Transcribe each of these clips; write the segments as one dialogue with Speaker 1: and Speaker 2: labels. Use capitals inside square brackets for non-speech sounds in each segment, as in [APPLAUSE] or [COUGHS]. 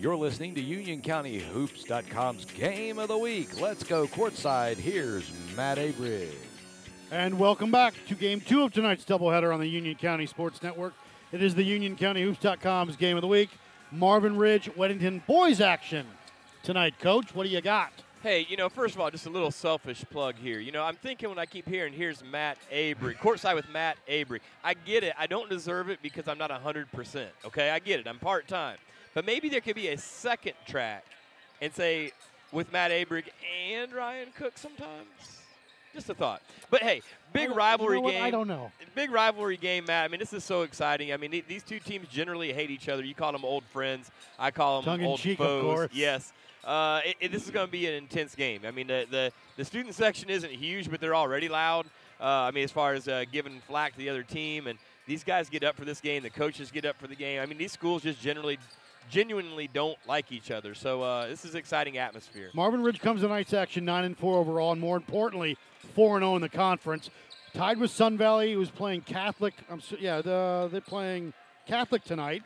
Speaker 1: You're listening to UnionCountyHoops.com's Game of the Week. Let's go courtside. Here's Matt Abridge.
Speaker 2: And welcome back to game two of tonight's doubleheader on the Union County Sports Network. It is the UnionCountyHoops.com's game of the week. Marvin Ridge, Weddington boys action tonight. Coach, what do you got?
Speaker 3: Hey, you know, first of all, just a little selfish plug here. You know, I'm thinking when I keep hearing, here's Matt Abry, courtside with Matt Abry. I get it. I don't deserve it because I'm not 100%. Okay, I get it. I'm part time. But maybe there could be a second track and say with Matt Abrig and Ryan Cook sometimes. Just a thought. But hey, big rivalry
Speaker 2: you know
Speaker 3: game.
Speaker 2: I don't know.
Speaker 3: Big rivalry game, Matt. I mean, this is so exciting. I mean, these two teams generally hate each other. You call them old friends. I call them
Speaker 2: Tongue
Speaker 3: old
Speaker 2: cheek, of
Speaker 3: foes.
Speaker 2: course.
Speaker 3: Yes. Uh, it, it- this is going to be an intense game. I mean, the, the the student section isn't huge, but they're already loud. Uh, I mean, as far as uh, giving flack to the other team, and these guys get up for this game. The coaches get up for the game. I mean, these schools just generally, genuinely don't like each other. So uh, this is exciting atmosphere.
Speaker 2: Marvin Ridge comes to tonight's action 9 and 4 overall, and more importantly, 4 and 0 in the conference. Tied with Sun Valley, who's playing Catholic. So, yeah, the, they're playing Catholic tonight.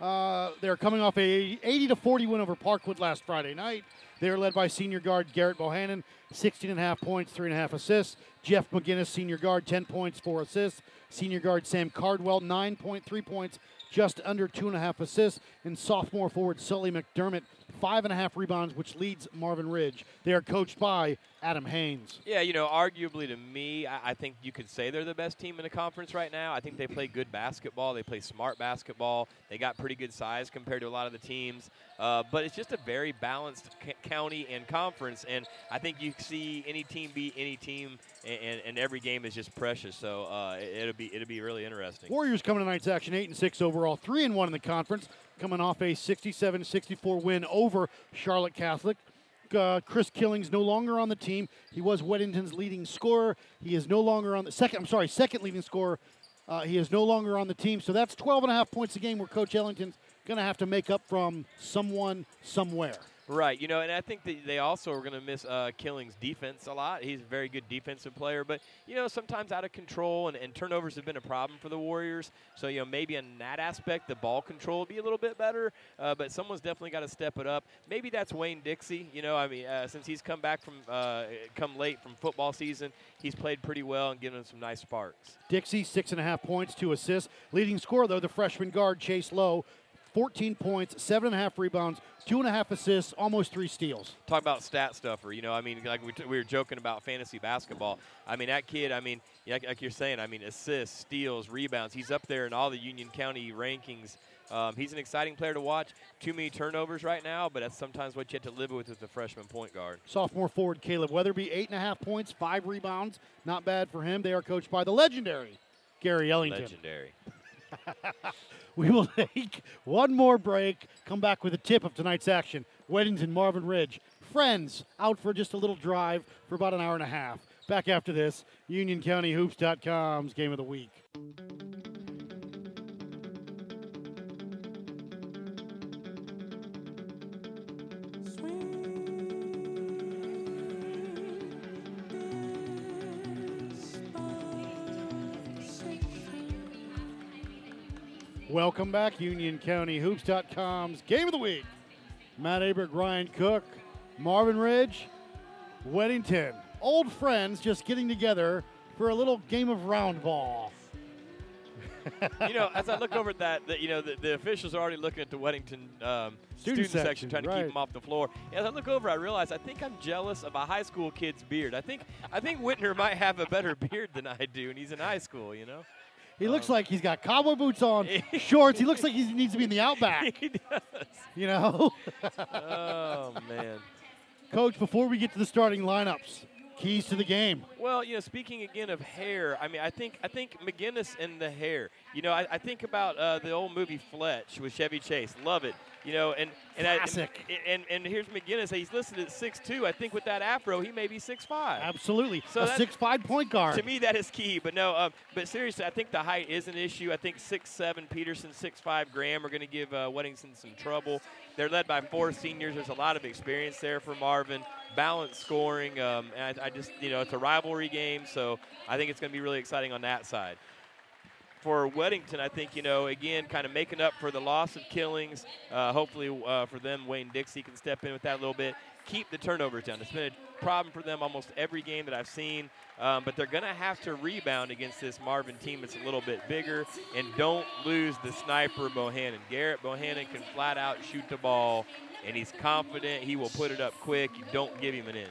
Speaker 2: Uh, they're coming off a 80 to 40 win over Parkwood last Friday night. They're led by senior guard Garrett Bohannon, 16 and a half points, three and a half assists. Jeff McGinnis, senior guard, 10 points, four assists. Senior guard Sam Cardwell, 9.3 points, just under two and a half assists. And sophomore forward Sully McDermott, five and a half rebounds, which leads Marvin Ridge. They are coached by Adam Haynes.
Speaker 3: Yeah, you know, arguably to me, I, I think you could say they're the best team in the conference right now. I think they play good basketball. They play smart basketball. They got pretty good size compared to a lot of the teams. Uh, but it's just a very balanced c- county and conference, and I think you see any team beat any team, and, and, and every game is just precious. So uh, it, it'll be it'll be really interesting.
Speaker 2: Warriors coming tonight's action, eight and six overall, three and one in the conference, coming off a 67-64 win over Charlotte Catholic. Uh, Chris Killings no longer on the team. He was Weddington's leading scorer. He is no longer on the second. I'm sorry, second leading scorer. Uh, he is no longer on the team. So that's 12 and a half points a game where Coach Ellington's going to have to make up from someone somewhere.
Speaker 3: Right, you know, and I think that they also are going to miss uh, Killing's defense a lot. He's a very good defensive player, but you know, sometimes out of control and, and turnovers have been a problem for the Warriors. So you know, maybe in that aspect, the ball control will be a little bit better. Uh, but someone's definitely got to step it up. Maybe that's Wayne Dixie. You know, I mean, uh, since he's come back from uh, come late from football season, he's played pretty well and given them some nice sparks.
Speaker 2: Dixie, six and a half points, two assists. Leading scorer, though, the freshman guard, Chase Lowe, 14 points, seven and a half rebounds, two and a half assists, almost three steals.
Speaker 3: talk about stat stuffer. You know, I mean, like we, t- we were joking about fantasy basketball. I mean, that kid. I mean, like, like you're saying. I mean, assists, steals, rebounds. He's up there in all the Union County rankings. Um, he's an exciting player to watch. Too many turnovers right now, but that's sometimes what you have to live with as a freshman point guard.
Speaker 2: Sophomore forward Caleb Weatherby, eight and a half points, five rebounds. Not bad for him. They are coached by the legendary Gary Ellington.
Speaker 3: Legendary. [LAUGHS]
Speaker 2: We will take one more break, come back with a tip of tonight's action. Weddings in Marvin Ridge. Friends out for just a little drive for about an hour and a half. Back after this, UnionCountyHoops.com's Game of the Week. Welcome back, UnionCountyHoops.com's Game of the Week. Matt Aberg, Ryan Cook, Marvin Ridge, Weddington. Old friends just getting together for a little game of round ball. [LAUGHS]
Speaker 3: you know, as I look over at that, the, you know, the, the officials are already looking at the Weddington um,
Speaker 2: Student
Speaker 3: student, section,
Speaker 2: section,
Speaker 3: trying to keep them off the floor. As I look over, I realize I think I'm jealous of a high school kid's beard. I think I think Whitner might have a better [LAUGHS] beard than I do, and he's in high school. You know.
Speaker 2: He looks um, like he's got cowboy boots on, [LAUGHS] shorts. He looks like he needs to be in the outback. [LAUGHS]
Speaker 3: he does.
Speaker 2: You know? [LAUGHS]
Speaker 3: Oh man.
Speaker 2: Coach, before we get to the starting lineups, keys to the game.
Speaker 3: Well, you know, speaking again of hair, I mean, I think I think McGinnis and the hair. You know, I, I think about uh, the old movie Fletch with Chevy Chase. Love it. You know, and and I-
Speaker 2: Classic.
Speaker 3: and, and and here's McGinnis. He's listed at 6'2". I think with that afro, he may be 6'5".
Speaker 2: Absolutely.
Speaker 3: So
Speaker 2: a six-five point guard.
Speaker 3: To me, that is key. But no, um, but seriously, I think the height is an issue. I think six seven Peterson, six five Graham are going to give uh, Weddington some trouble. They're led by four seniors. There's a lot of experience there for Marvin. Balanced scoring. Um, and I, I just, you know, it's a rivalry game, so I think it's going to be really exciting on that side. For Weddington, I think, you know, again, kind of making up for the loss of Killings. Uh, hopefully uh, for them, Wayne Dixie can step in with that a little bit. Keep the turnovers down. It's been a problem for them almost every game that I've seen. Um, but they're going to have to rebound against this Marvin team that's a little bit bigger. And don't lose the sniper, Bohannon. Garrett Bohannon can flat out shoot the ball, and he's confident he will put it up quick. You don't give him an inch.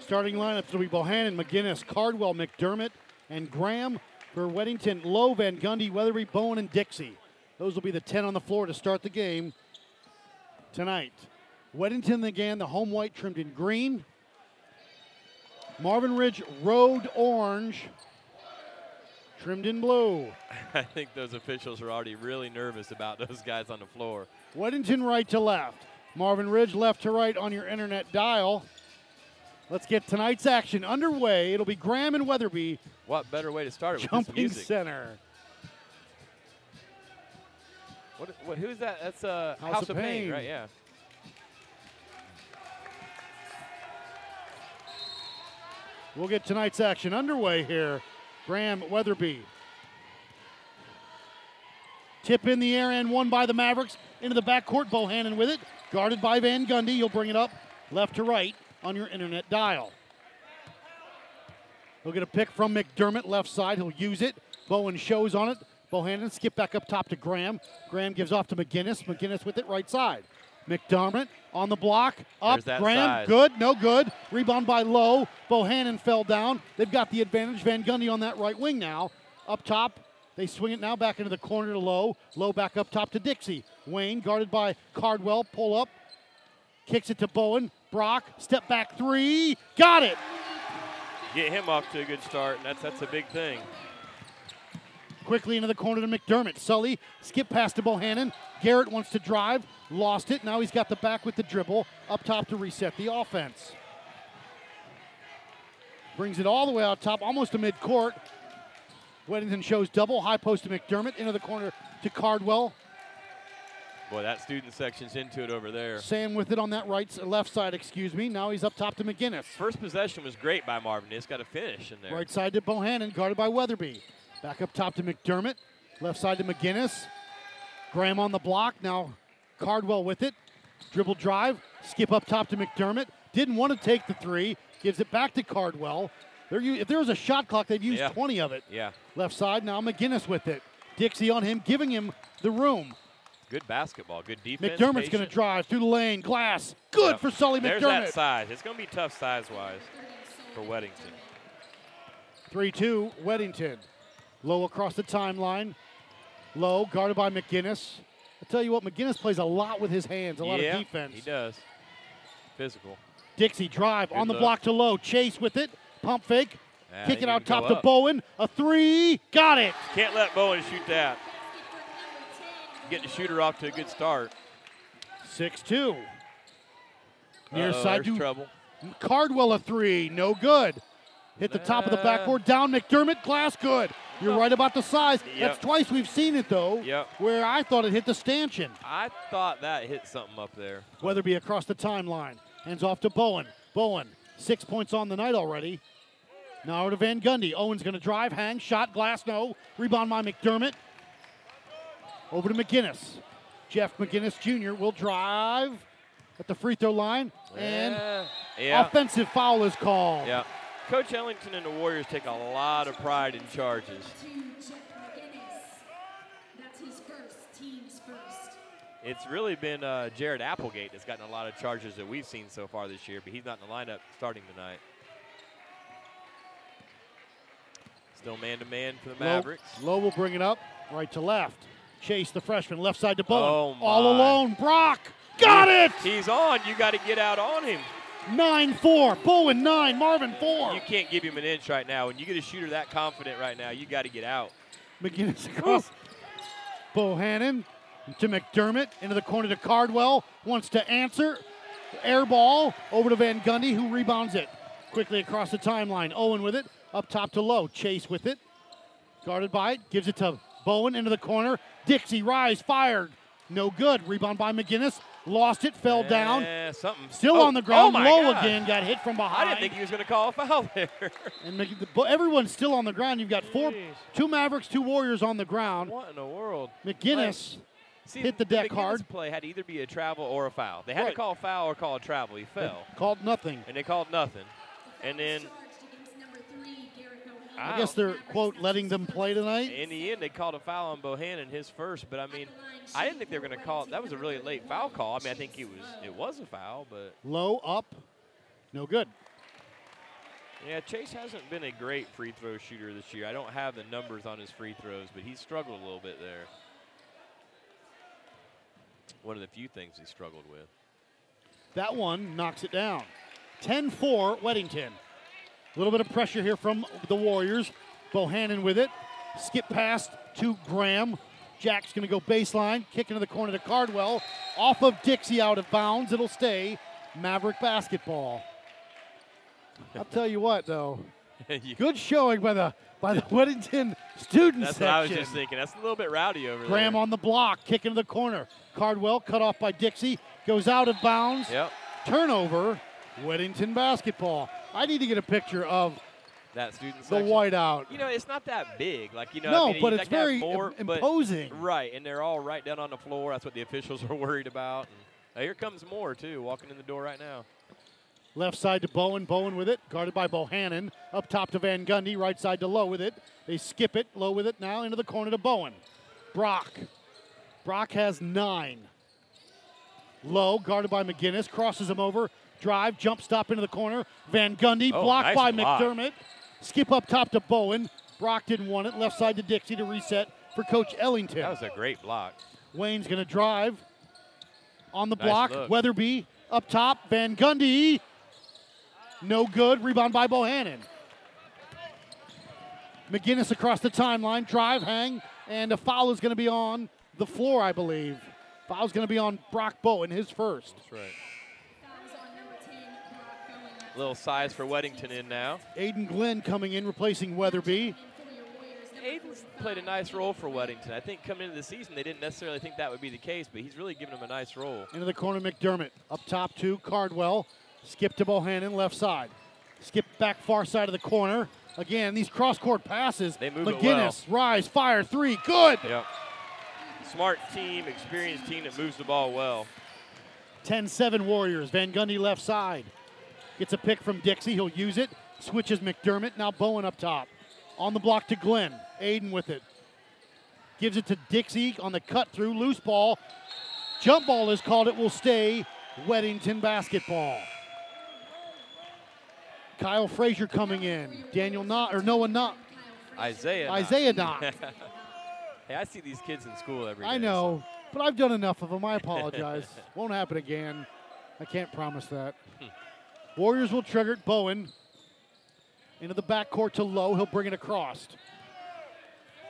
Speaker 2: Starting lineups will be Bohannon, McGinnis, Cardwell, McDermott, and Graham for Weddington, Lowe, Van Gundy, Weatherby, Bowen, and Dixie. Those will be the 10 on the floor to start the game tonight. Weddington again, the home white trimmed in green. Marvin Ridge Road Orange, trimmed in blue. [LAUGHS]
Speaker 3: I think those officials are already really nervous about those guys on the floor.
Speaker 2: Weddington right to left. Marvin Ridge left to right on your internet dial. Let's get tonight's action underway. It'll be Graham and Weatherby
Speaker 3: What better way to start it with
Speaker 2: jumping
Speaker 3: music?
Speaker 2: center.
Speaker 3: What, what, who's that? That's uh,
Speaker 2: House
Speaker 3: House,
Speaker 2: of
Speaker 3: of Pain.
Speaker 2: Pain.
Speaker 3: right? Yeah.
Speaker 2: We'll get tonight's action underway here. Graham Weatherby. Tip in the air and won by the Mavericks into the backcourt. Bohannon with it. Guarded by Van Gundy. You'll bring it up left to right on your internet dial. He'll get a pick from McDermott left side. He'll use it. Bowen shows on it. Bohannon skip back up top to Graham. Graham gives off to McGinnis. McGinnis with it right side. McDermott on the block. Up. Graham.
Speaker 3: size.
Speaker 2: Good. No good. Rebound by Lowe. Bohannon fell down. They've got the advantage. Van Gundy on that right wing now. Up top. They swing it now back into the corner to Low. Lowe back up top to Dixie. Wayne guarded by Cardwell. Pull up. Kicks it to Bowen. Brock. Step back three. Got it.
Speaker 3: Get him off to a good start, and that's that's a big thing.
Speaker 2: Quickly into the corner to McDermott. Sully skip past to Bohannon. Garrett wants to drive. Lost it. Now he's got the back with the dribble. Up top to reset the offense. Brings it all the way out top, almost to midcourt. Weddington shows double. High post to McDermott. Into the corner to Cardwell.
Speaker 3: Boy, that student section's into it over there.
Speaker 2: Sam with it on that right, left side, excuse me. Now he's up top to McGinnis.
Speaker 3: First possession was great by Marvin. He's got a finish in there.
Speaker 2: Right side to Bohannon, guarded by Weatherby. Back up top to McDermott. Left side to McGinnis. Graham on the block. Now Cardwell with it. Dribble drive. Skip up top to McDermott. Didn't want to take the three. Gives it back to Cardwell. They're, if there was a shot clock, they've used
Speaker 3: Yeah.
Speaker 2: 20 of it.
Speaker 3: Yeah,
Speaker 2: Left side. Now McGinnis with it. Dixie on him, giving him the room.
Speaker 3: good basketball, good defense.
Speaker 2: McDermott's going to drive through the lane. Glass. Good
Speaker 3: Yep.
Speaker 2: for Sully
Speaker 3: There's
Speaker 2: McDermott.
Speaker 3: that size. It's going to be tough size-wise for Weddington.
Speaker 2: 3 2, Weddington. Lowe across the timeline. Lowe, guarded by McGinnis. I tell you what, McGinnis plays a lot with his hands, a lot
Speaker 3: yeah,
Speaker 2: of defense.
Speaker 3: he does. Physical.
Speaker 2: Dixie drive on the
Speaker 3: look.
Speaker 2: block to Lowe. Chase with it. Pump fake.
Speaker 3: Yeah,
Speaker 2: Kick it out top to
Speaker 3: up.
Speaker 2: Bowen. A three. Got it.
Speaker 3: Can't let Bowen shoot that. Get the shooter off to a good start.
Speaker 2: 6 2. Near
Speaker 3: Uh-oh,
Speaker 2: side
Speaker 3: there's
Speaker 2: to
Speaker 3: trouble.
Speaker 2: Cardwell a three. No good. Hit the top of the backboard. Down McDermott. Glass good. You're right about the size.
Speaker 3: Yep.
Speaker 2: That's twice we've seen it, though,
Speaker 3: Yep.
Speaker 2: where I thought it hit the stanchion.
Speaker 3: I thought that hit something up there.
Speaker 2: Weatherby across the timeline. Hands off to Bowen. Bowen, six points on the night already. Now over to Van Gundy. Owen's going to drive, hang, shot, glass, no. Rebound by McDermott. Over to McGinnis. Jeff McGinnis Jr. will drive at the free throw line, and
Speaker 3: yeah. yeah.
Speaker 2: offensive foul is called.
Speaker 3: Yeah. Coach Ellington and the Warriors take a lot of pride in charges.
Speaker 4: To Jeff McGinnis. That's his first, team's first.
Speaker 3: It's really been uh, Jared Applegate that's gotten a lot of charges that we've seen so far this year, but he's not in the lineup starting tonight. Still man to man for the Mavericks.
Speaker 2: Low will bring it up, right to left. Chase the freshman, left side to Bowen.
Speaker 3: Oh,
Speaker 2: All alone. Brock. Got it!
Speaker 3: He's on. You got to get out on him.
Speaker 2: 9 4. Bowen 9. Marvin 4.
Speaker 3: You can't give him an inch right now. When you get a shooter that confident right now, you got to get out.
Speaker 2: McGinnis across. Bohannon to McDermott into the corner to Cardwell. Wants to answer. Air ball over to Van Gundy, who rebounds it quickly across the timeline. Owen with it up top to Lowe. Chase with it. Guarded by it. Gives it to Bowen into the corner. Dixie Rise fired. No good. Rebound by McGinnis. Lost it. Fell down.
Speaker 3: Eh, something.
Speaker 2: Still
Speaker 3: Oh,
Speaker 2: on the ground.
Speaker 3: Oh
Speaker 2: low
Speaker 3: God.
Speaker 2: again. Got hit from behind.
Speaker 3: I didn't think he was going to call a foul [LAUGHS] there.
Speaker 2: and everyone's still on the ground. You've got four,
Speaker 3: Jeez.
Speaker 2: two Mavericks, two Warriors on the ground.
Speaker 3: what in the world?
Speaker 2: McGinnis
Speaker 3: See,
Speaker 2: Hit the deck
Speaker 3: McGinnis'
Speaker 2: hard.
Speaker 3: play had to either be a travel or a foul. They had
Speaker 2: Right.
Speaker 3: to call a foul or call a travel. He fell,
Speaker 2: called nothing.
Speaker 3: and they called nothing. And then
Speaker 4: Charged against number three, Garrett Bohannon.
Speaker 3: I
Speaker 2: guess they're quote letting them play tonight.
Speaker 3: in the end, they called a foul on Bohannon, his first. But I mean, I didn't think they were going to call. It. That was a really late foul call. I mean, I think it was it was a foul, but
Speaker 2: Lowe up, no good.
Speaker 3: yeah, Chase hasn't been a great free throw shooter this year. I don't have the numbers on his free throws, but he's struggled a little bit there. One of the few things he struggled with.
Speaker 2: That one knocks it down. 10-4 Weddington. A little bit of pressure here from the Warriors. Bohannon with it. Skip past to Graham. Jack's going to go baseline. Kick into the corner to Cardwell. Off of Dixie out of bounds. It'll stay Maverick basketball. I'll tell you what, though. [LAUGHS] Good showing by the by the Weddington student
Speaker 3: That's
Speaker 2: section.
Speaker 3: what I was just thinking. That's a little bit rowdy over
Speaker 2: Graham
Speaker 3: there.
Speaker 2: Graham on the block, kick into the corner. Cardwell cut off by Dixie, goes out of bounds.
Speaker 3: Yep,
Speaker 2: Turnover, Weddington basketball. I need to get a picture of
Speaker 3: that student
Speaker 2: the
Speaker 3: section.
Speaker 2: whiteout.
Speaker 3: You know, it's not that big. Like you know,
Speaker 2: No,
Speaker 3: I mean,
Speaker 2: but it's
Speaker 3: like
Speaker 2: very
Speaker 3: more,
Speaker 2: im-
Speaker 3: but-
Speaker 2: imposing.
Speaker 3: right, and they're all right down on the floor. That's what the officials [LAUGHS] are worried about. And, here comes more too, walking in the door right now.
Speaker 2: Left side to Bowen. Bowen with it, guarded by Bohannon. Up top to Van Gundy. Right side to Lowe with it. They skip it. Lowe with it now into the corner to Bowen. Brock. Brock has nine. Lowe, guarded by McGinnis, crosses him over. Drive, jump stop into the corner. Van Gundy,
Speaker 3: Oh,
Speaker 2: blocked
Speaker 3: nice
Speaker 2: by
Speaker 3: block.
Speaker 2: McDermott. Skip up top to Bowen. Brock didn't want it. Left side to Dixie to reset for Coach Ellington.
Speaker 3: That was a great block.
Speaker 2: Wayne's going to drive on the
Speaker 3: Nice
Speaker 2: block.
Speaker 3: look.
Speaker 2: Weatherby up top. Van Gundy. No good. Rebound by Bohannon. McGinnis across the timeline. Drive, hang, and a foul is going to be on the floor, I believe. Foul's going to be on Brock Bowen, his first.
Speaker 3: That's right.
Speaker 4: Fouls on number 10, Brock Bowen. That's
Speaker 3: Little size for Weddington in now.
Speaker 2: Aiden Glenn coming in, replacing Weatherby.
Speaker 4: in for your Warriors, number
Speaker 3: Aiden's played a nice role for Weddington. I think coming into the season, they didn't necessarily think that would be the case, but he's really given him a nice role.
Speaker 2: Into the corner, McDermott. Up top to Cardwell. Skip to Bohannon, left side. Skip back far side of the corner. Again, these cross court passes.
Speaker 3: They move
Speaker 2: McGinnis, rise, fire, three. Good.
Speaker 3: Yep. Smart team, experienced team that moves the ball well.
Speaker 2: 10 7 Warriors. Van Gundy left side. Gets a pick from Dixie. He'll use it. Switches McDermott. Now Bowen up top. On the block to Glenn. Aiden with it. Gives it to Dixie on the cut through. Loose ball. Jump ball is called. It will stay Weddington basketball. Kyle Frazier coming in. Daniel Knott or Noah Knott.
Speaker 3: Isaiah.
Speaker 2: Isaiah Knott. [LAUGHS]
Speaker 3: hey, I see these kids in school every day.
Speaker 2: I know, but I've done enough of them. I apologize. [LAUGHS] Won't happen again. I can't promise that. Hmm. Warriors will trigger it. Bowen into the backcourt to Lowe. He'll bring it across.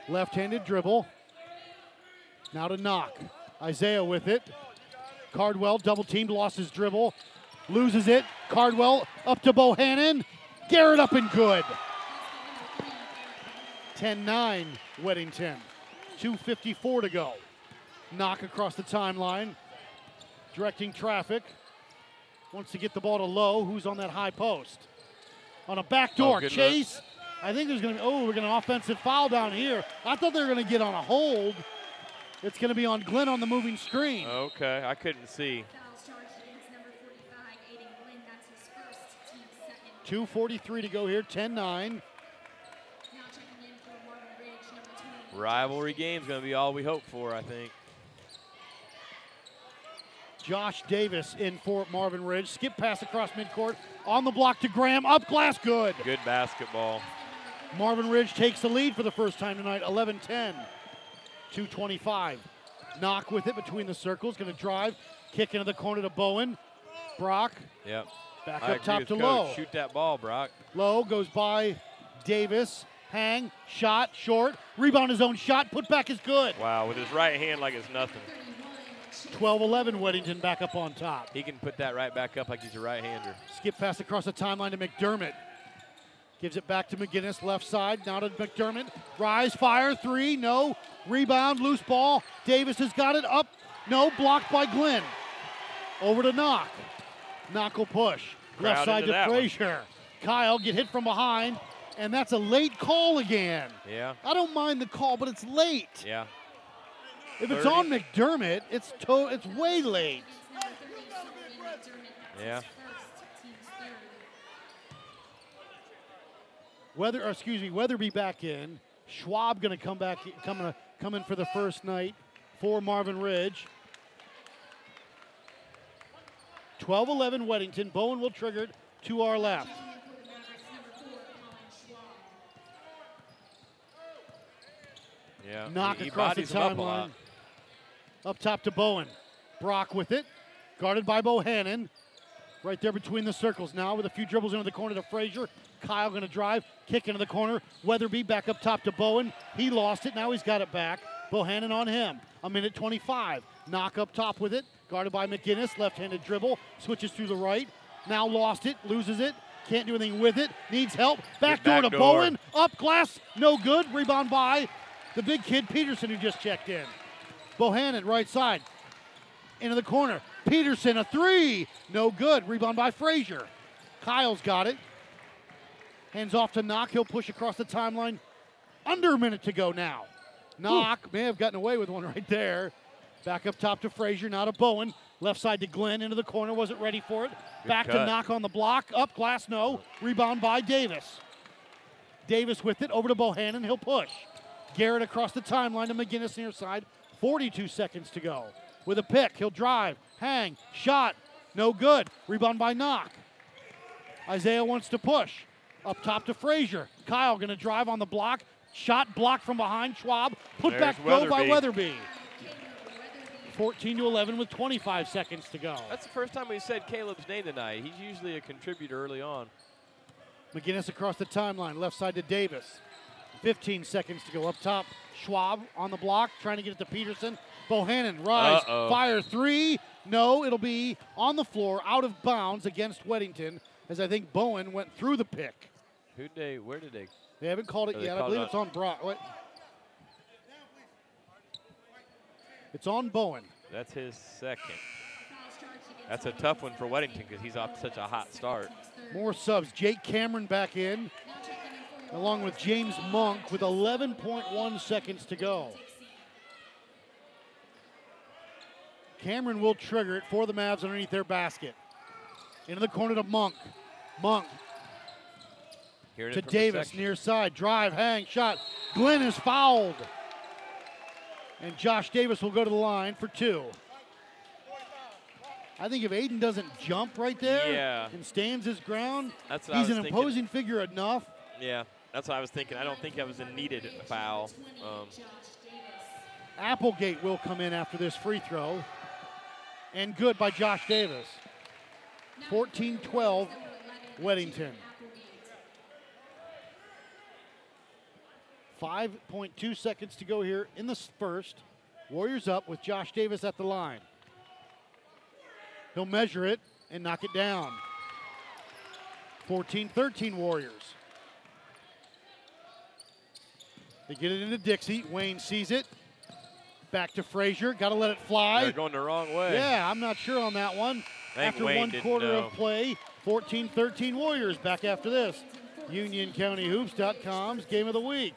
Speaker 2: Left-handed dribble. Now to knock. Isaiah with it. Cardwell double teamed, lost his dribble, loses it. Cardwell up to Bohannon. Garrett up and good. 10-9 Weddington. 2.54 to go. Knock across the timeline. Directing traffic. Wants to get the ball to Lowe. Who's on that high post? On a backdoor
Speaker 3: Oh, good look.
Speaker 2: chase. I think there's going to be, oh, we're going to offensive foul down here. I thought they were going to get on a hold. It's going to be on Glenn on the moving screen.
Speaker 3: Okay, I couldn't see.
Speaker 4: Fouls charged against number 45, Aiden Glenn. That's his first, team second.
Speaker 2: 2.43 to go here. 10 9.
Speaker 4: Now checking in for Marvin Ridge, number 20.
Speaker 3: Rivalry game's going to be all we hope for, I think.
Speaker 2: Josh Davis in for Marvin Ridge. Skip pass across midcourt. On the block to Graham. Up glass, good.
Speaker 3: Good basketball.
Speaker 2: Marvin Ridge takes the lead for the first time tonight, 11 10. 225. Knock with it between the circles. Going to drive. Kick into the corner to Bowen. Brock.
Speaker 3: Yep.
Speaker 2: Back
Speaker 3: I
Speaker 2: up top to
Speaker 3: Coach.
Speaker 2: low.
Speaker 3: Shoot that ball, Brock.
Speaker 2: Lowe goes by Davis. Hang. Shot. Short. Rebound his own shot. Put back is good.
Speaker 3: Wow, with his right hand like it's nothing.
Speaker 2: 12-11 Weddington back up on top.
Speaker 3: He can put that right back up like he's a right-hander.
Speaker 2: Skip pass across the timeline to McDermott. Gives it back to McGinnis, left side. Now to McDermott. Rise, fire, three, no. Rebound, loose ball. Davis has got it up. No, blocked by Glenn. Over to Knock. Knock will push.
Speaker 3: Crowd
Speaker 2: left side
Speaker 3: into
Speaker 2: to
Speaker 3: that one.
Speaker 2: Frazier. Kyle get hit from behind, and that's a late call again.
Speaker 3: Yeah,
Speaker 2: I don't mind the call, but it's late.
Speaker 3: yeah.
Speaker 2: If it's
Speaker 3: 30.
Speaker 2: on McDermott, it's to- it's way late.
Speaker 4: Number 30, Sullivan McDermott. That's
Speaker 3: Yeah.
Speaker 4: his first, team's third.
Speaker 2: Weather, or excuse me, Weatherby back in. Schwab going to come back, coming come in for the first night for Marvin Ridge. 12-11 Weddington. Bowen will trigger it to our left.
Speaker 4: Checking in for the Mavericks, number four, Colin Schwab.
Speaker 3: Yeah.
Speaker 2: Knock
Speaker 3: he, he
Speaker 2: across the
Speaker 3: bodies up a lot.
Speaker 2: timeline. Up top to Bowen. Brock with it. Guarded by Bohannon. Right there between the circles now with a few dribbles into the corner to Frazier. Kyle going to drive. Kick into the corner. Weatherby back up top to Bowen. He lost it. Now he's got it back. Bohannon on him. A minute 25. Knock up top with it. Guarded by McGinnis. Left handed dribble. Switches through the right. Now lost it. Loses it. Can't do anything with it. Needs help. Back door to
Speaker 3: door.
Speaker 2: Bowen. Up glass. No good. Rebound by the big kid Peterson who just checked in. Bohannon, right side. Into the corner. Peterson, a three. No good. Rebound by Frazier. Kyle's got it. Hands off to Knock. He'll push across the timeline. Under a minute to go now. Knock may have gotten away with one [LAUGHS] right there. Back up top to Frazier, now to Bowen. Left side to Glenn, into the corner, wasn't ready for it. Back to. Knock on the block. Up glass, no. Rebound by Davis. Davis with it, over to Bohannon, he'll push. Garrett across the timeline to McGinnis near side. 42 seconds to go. With a pick, he'll drive, hang, shot, no good. Rebound by Knock. Isaiah wants to push. Up top to Frazier. Kyle going to drive on the block. Shot blocked from behind. Schwab. Put
Speaker 3: There's
Speaker 2: back go by
Speaker 3: Weatherby.
Speaker 2: Weatherby. 14 to 11 with 25 seconds to go.
Speaker 3: That's the first time we said Caleb's name tonight. He's usually a contributor early on.
Speaker 2: McGinnis across the timeline. Left side to Davis. 15 seconds to go. Up top, Schwab on the block, trying to get it to Peterson. Bohannon, rise,
Speaker 3: Uh-oh.
Speaker 2: fire three. No, it'll be on the floor, out of bounds against Weddington, as I think Bowen went through the pick.
Speaker 3: Who did they? Where did they?
Speaker 2: They haven't called it
Speaker 3: Oh,
Speaker 2: yet. I believe
Speaker 3: it
Speaker 2: it's on Brock. What? It's on Bowen.
Speaker 3: That's his second.
Speaker 4: Foul charged against
Speaker 3: That's a tough one for Weddington because he's off such a hot start.
Speaker 2: More subs. Jake Cameron back in, along with James Monk, with 11.1 seconds to go. Cameron will trigger it for the Mavs underneath their basket. Into the corner to Monk. Monk to
Speaker 3: it from the
Speaker 2: Davis, near side. Drive, hang, shot. Glenn is fouled. And Josh Davis will go to the line for two. I think if Aiden doesn't jump right there
Speaker 3: Yeah.
Speaker 2: and stands his ground, he's an
Speaker 3: thinking.
Speaker 2: imposing figure enough.
Speaker 3: Yeah, that's what I was thinking. I don't think that was a needed foul. Um,
Speaker 2: Applegate will come in after this free throw. And good by Josh Davis. 14 12, Weddington. 5.2 seconds to go here in the first. Warriors up with Josh Davis at the line. He'll measure it and knock it down. 14 13 Warriors. They get it into Dixie. Wayne sees it. Back to Frazier. Got to let it fly.
Speaker 3: they're going the wrong way.
Speaker 2: Yeah, I'm not sure on that one. After
Speaker 3: Wayne
Speaker 2: one quarter
Speaker 3: know.
Speaker 2: of play, 14 13 Warriors back after this. UnionCountyHoops.com's game of the week.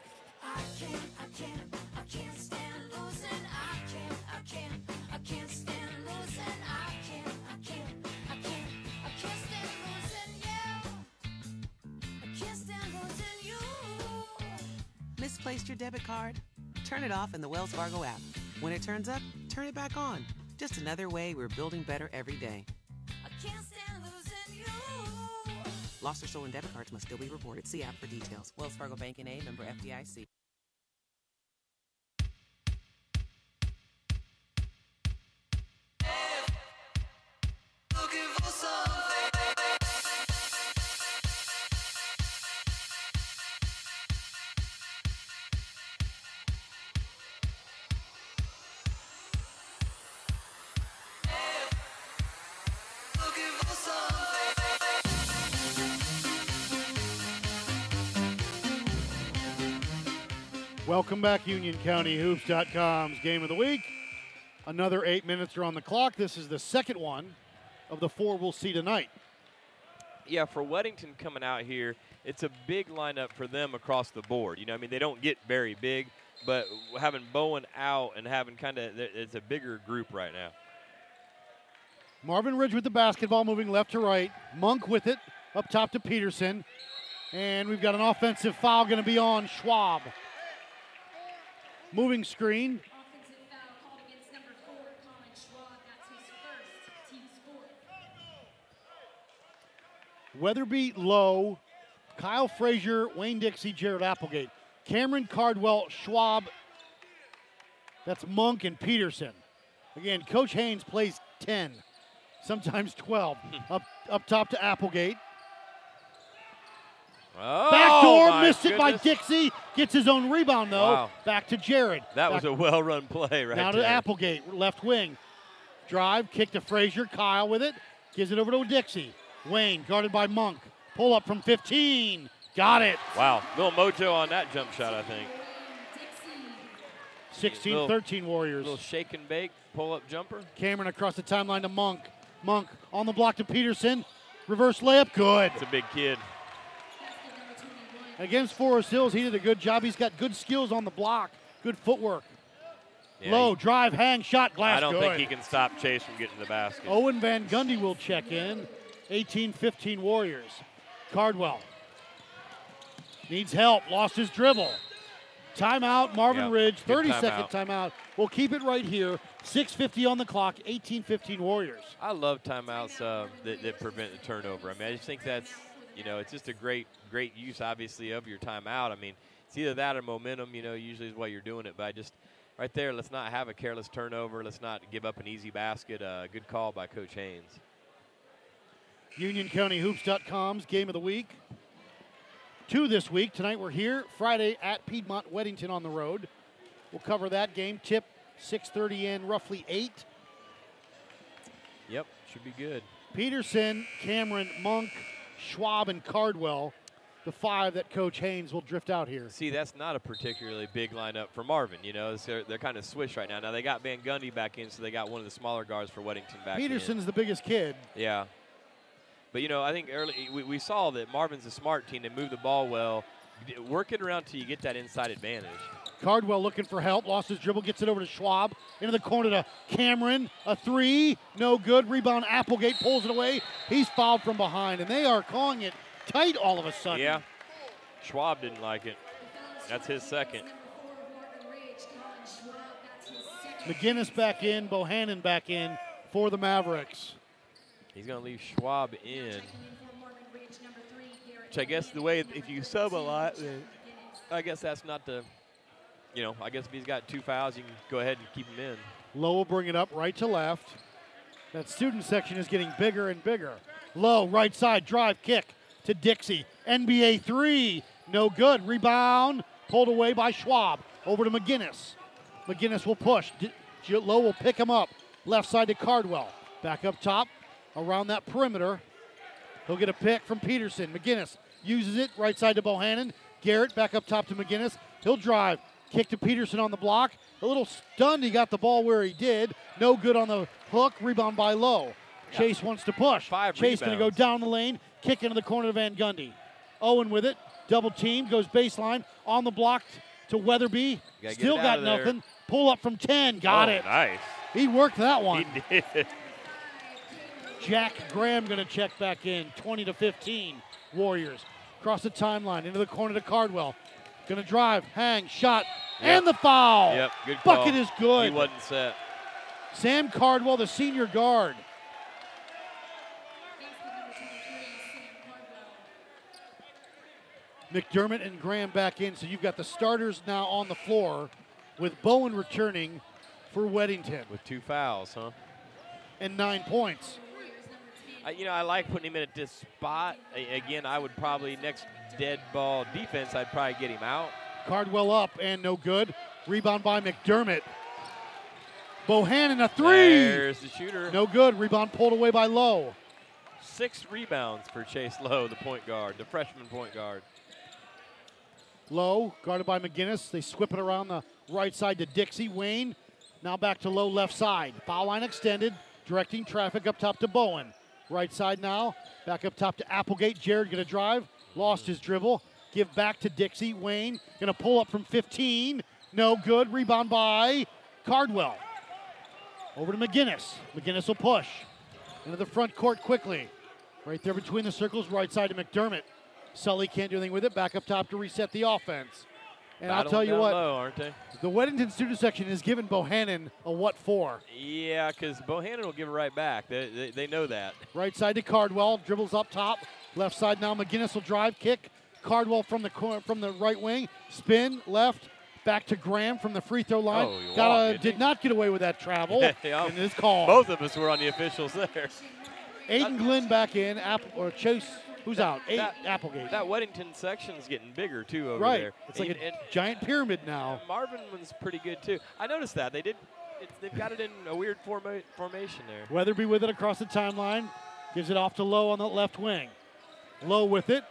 Speaker 5: Misplaced your debit card? Turn it off in the Wells Fargo app. When it turns up, turn it back on. Just another way we're building better every day.
Speaker 6: I can't stand losing you.
Speaker 5: Lost or stolen debit cards must still be reported. See app for details. Wells Fargo Bank and A member FDIC.
Speaker 2: Welcome back, UnionCountyHoops.com's game of the week. Another eight minutes are on the clock. This is the second one of the four we'll see tonight.
Speaker 3: Yeah, for Weddington coming out here, it's a big lineup for them across the board. You know, I mean, they don't get very big, but having Bowen out and having kind of it's a bigger group right now.
Speaker 2: Marvin Ridge with the basketball, moving left to right. Monk with it, up top to Peterson. And we've got an offensive foul going to be on Schwab.
Speaker 4: Team's screen.
Speaker 2: Weatherby Lowe, Kyle Frazier, Wayne Dixie, Jared Applegate. Cameron Cardwell, Schwab. That's Monk and Peterson. Again, Coach Haynes plays 10, sometimes 12. [LAUGHS] up, up top to Applegate.
Speaker 3: Oh,
Speaker 2: Backdoor, missed it by. Dixie. Gets his own rebound, though.
Speaker 3: Wow.
Speaker 2: Back to Jared.
Speaker 3: That
Speaker 2: Back
Speaker 3: was a well-run play right
Speaker 2: now
Speaker 3: there.
Speaker 2: to Applegate, left wing. Drive, kick to Frazier. Kyle with it. Gives it over to Dixie. Wayne, guarded by Monk. Pull up from 15. Got it.
Speaker 3: Wow, little mojo on that jump shot, I think.
Speaker 2: 16
Speaker 3: Little-
Speaker 2: 13 Warriors.
Speaker 3: Little shake and bake pull-up jumper.
Speaker 2: Cameron across the timeline to Monk. Monk on the block to Peterson. Reverse layup. Good.
Speaker 3: It's a big kid.
Speaker 2: Against Forest Hills, he did a good job. He's got good skills on the block, good footwork.
Speaker 3: Yeah,
Speaker 2: Lowe,
Speaker 3: he-
Speaker 2: drive, hang, shot, glass.
Speaker 3: I don't
Speaker 2: good.
Speaker 3: think he can stop Chase from getting to the basket.
Speaker 2: Owen Van Gundy will check in. 18 15 Warriors. Cardwell needs help, lost his dribble. Timeout, Marvin
Speaker 3: Yeah,
Speaker 2: Ridge,
Speaker 3: good
Speaker 2: 30 second timeout. We'll keep it right here. 6.50 on the clock, 18 15 Warriors.
Speaker 3: I love timeouts uh, that, that prevent the turnover. I mean, I just think that's, you know, it's just a great, great use, obviously, of your timeout. I mean, it's either that or momentum, you know, usually is why you're doing it. But I just, right there, let's not have a careless turnover. Let's not give up an easy basket. Uh, good call by Coach Haynes.
Speaker 2: UnionCountyHoops.com's game of the week. Two this week. Tonight we're here. Friday at Piedmont Weddington on the road. We'll cover that game. Tip 6:30 in, roughly eight.
Speaker 3: Yep, should be good.
Speaker 2: Peterson, Cameron, Monk, Schwab, and Cardwell, the five that Coach Haynes will drift out here.
Speaker 3: See, that's not a particularly big lineup for Marvin. You know, they're, they're kind of swish right now. Now they got Van Gundy back in, so they got one of the smaller guards for Weddington back in.
Speaker 2: Peterson's the biggest kid.
Speaker 3: Yeah. But, you know, I think early we, we saw that Marvin's a smart team. They move the ball well. Work it around till you get that inside advantage.
Speaker 2: Cardwell looking for help, lost his dribble, gets it over to Schwab. Into the corner to Cameron. A three, no good. Rebound, Applegate pulls it away. He's fouled from behind, and they are calling it tight all of a sudden.
Speaker 3: Yeah. Schwab didn't like it. That's his second.
Speaker 2: McGinnis back in, Bohannon back in for the Mavericks.
Speaker 3: He's going to leave Schwab in. Which I guess the way, if you sub a lot, then I guess that's not the, you know, I guess if he's got two fouls, you can go ahead and keep him in.
Speaker 2: Lowe will bring it up right to left. That student section is getting bigger and bigger. Lowe, right side, drive, kick to Dixie. NBA three, no good. Rebound, pulled away by Schwab. Over to McGinnis. McGinnis will push. Lowe will pick him up. Left side to Cardwell. Back up top, around that perimeter. He'll get a pick from Peterson. McGinnis uses it right side to Bohannon. Garrett back up top to McGinnis. He'll drive. Kick to Peterson on the block. A little stunned he got the ball where he did. No good on the hook. Rebound by Lowe. Chase wants to push.
Speaker 3: Five
Speaker 2: Chase going to go down the lane. Kick into the corner to Van Gundy. Owen with it. Double team. Goes baseline. On the block to Weatherby. Still got
Speaker 3: of there.
Speaker 2: nothing. Pull up from 10. Got
Speaker 3: Oh,
Speaker 2: it.
Speaker 3: Nice.
Speaker 2: He worked that one.
Speaker 3: He did. [LAUGHS]
Speaker 2: Jack Graham going to check back in, 20 to 15. Warriors across the timeline into the corner to Cardwell. Going to drive, hang, shot, and the foul.
Speaker 3: Yep, good call.
Speaker 2: Bucket is good.
Speaker 3: He wasn't set.
Speaker 2: Sam Cardwell, the senior guard. McDermott and Graham back in, so you've got the starters now on the floor with Bowen returning for Weddington
Speaker 3: With two fouls, huh?
Speaker 2: and nine points.
Speaker 3: I, you know, I like putting him in at this spot. Again, I would probably next dead ball defense. I'd probably get him out.
Speaker 2: Cardwell up and no good. Rebound by McDermott. Bohannon a three.
Speaker 3: There's the shooter.
Speaker 2: No good. Rebound pulled away by Lowe.
Speaker 3: Six rebounds for Chase Lowe, the point guard, the freshman point guard.
Speaker 2: Lowe, guarded by McGinnis. They swip it around the right side to Dixie. Wayne, now back to Lowe left side. Foul line extended, directing traffic up top to Bowen. Right side now, back up top to Applegate. Jared gonna drive, lost his dribble. Give back to Dixie. Wayne gonna pull up from 15. No good. Rebound by Cardwell. Over to McGinnis. McGinnis will push into the front court quickly. Right there between the circles, right side to McDermott. Sully can't do anything with it. Back up top to reset the offense. And I'll tell you what,
Speaker 3: low, aren't they?
Speaker 2: the Weddington student section has given Bohannon a what for.
Speaker 3: Yeah, because Bohannon will give it right back. They, they, they know that.
Speaker 2: Right side to Cardwell, dribbles up top. Left side now, McGinnis will drive, kick. Cardwell from the cor- from the right wing, spin left, back to Graham from the free throw line.
Speaker 3: Oh,
Speaker 2: Got a,
Speaker 3: didn't he?
Speaker 2: not get away with that travel, [LAUGHS]
Speaker 3: Yeah.
Speaker 2: and is called.
Speaker 3: Both of us were on the officials there.
Speaker 2: Aiden Glenn back in, Apple or Chase. Who's out? Eight,
Speaker 3: That-
Speaker 2: Applegate.
Speaker 3: That Weddington section's getting bigger too over
Speaker 2: right.
Speaker 3: there.
Speaker 2: It's like
Speaker 3: And-
Speaker 2: a
Speaker 3: and
Speaker 2: giant pyramid now.
Speaker 3: Marvin was pretty good too. I noticed that they did. It's, they've got it in a weird forma- formation there.
Speaker 2: Weatherby with it across the timeline. Gives it off to Lowe on the left wing. Lowe with it.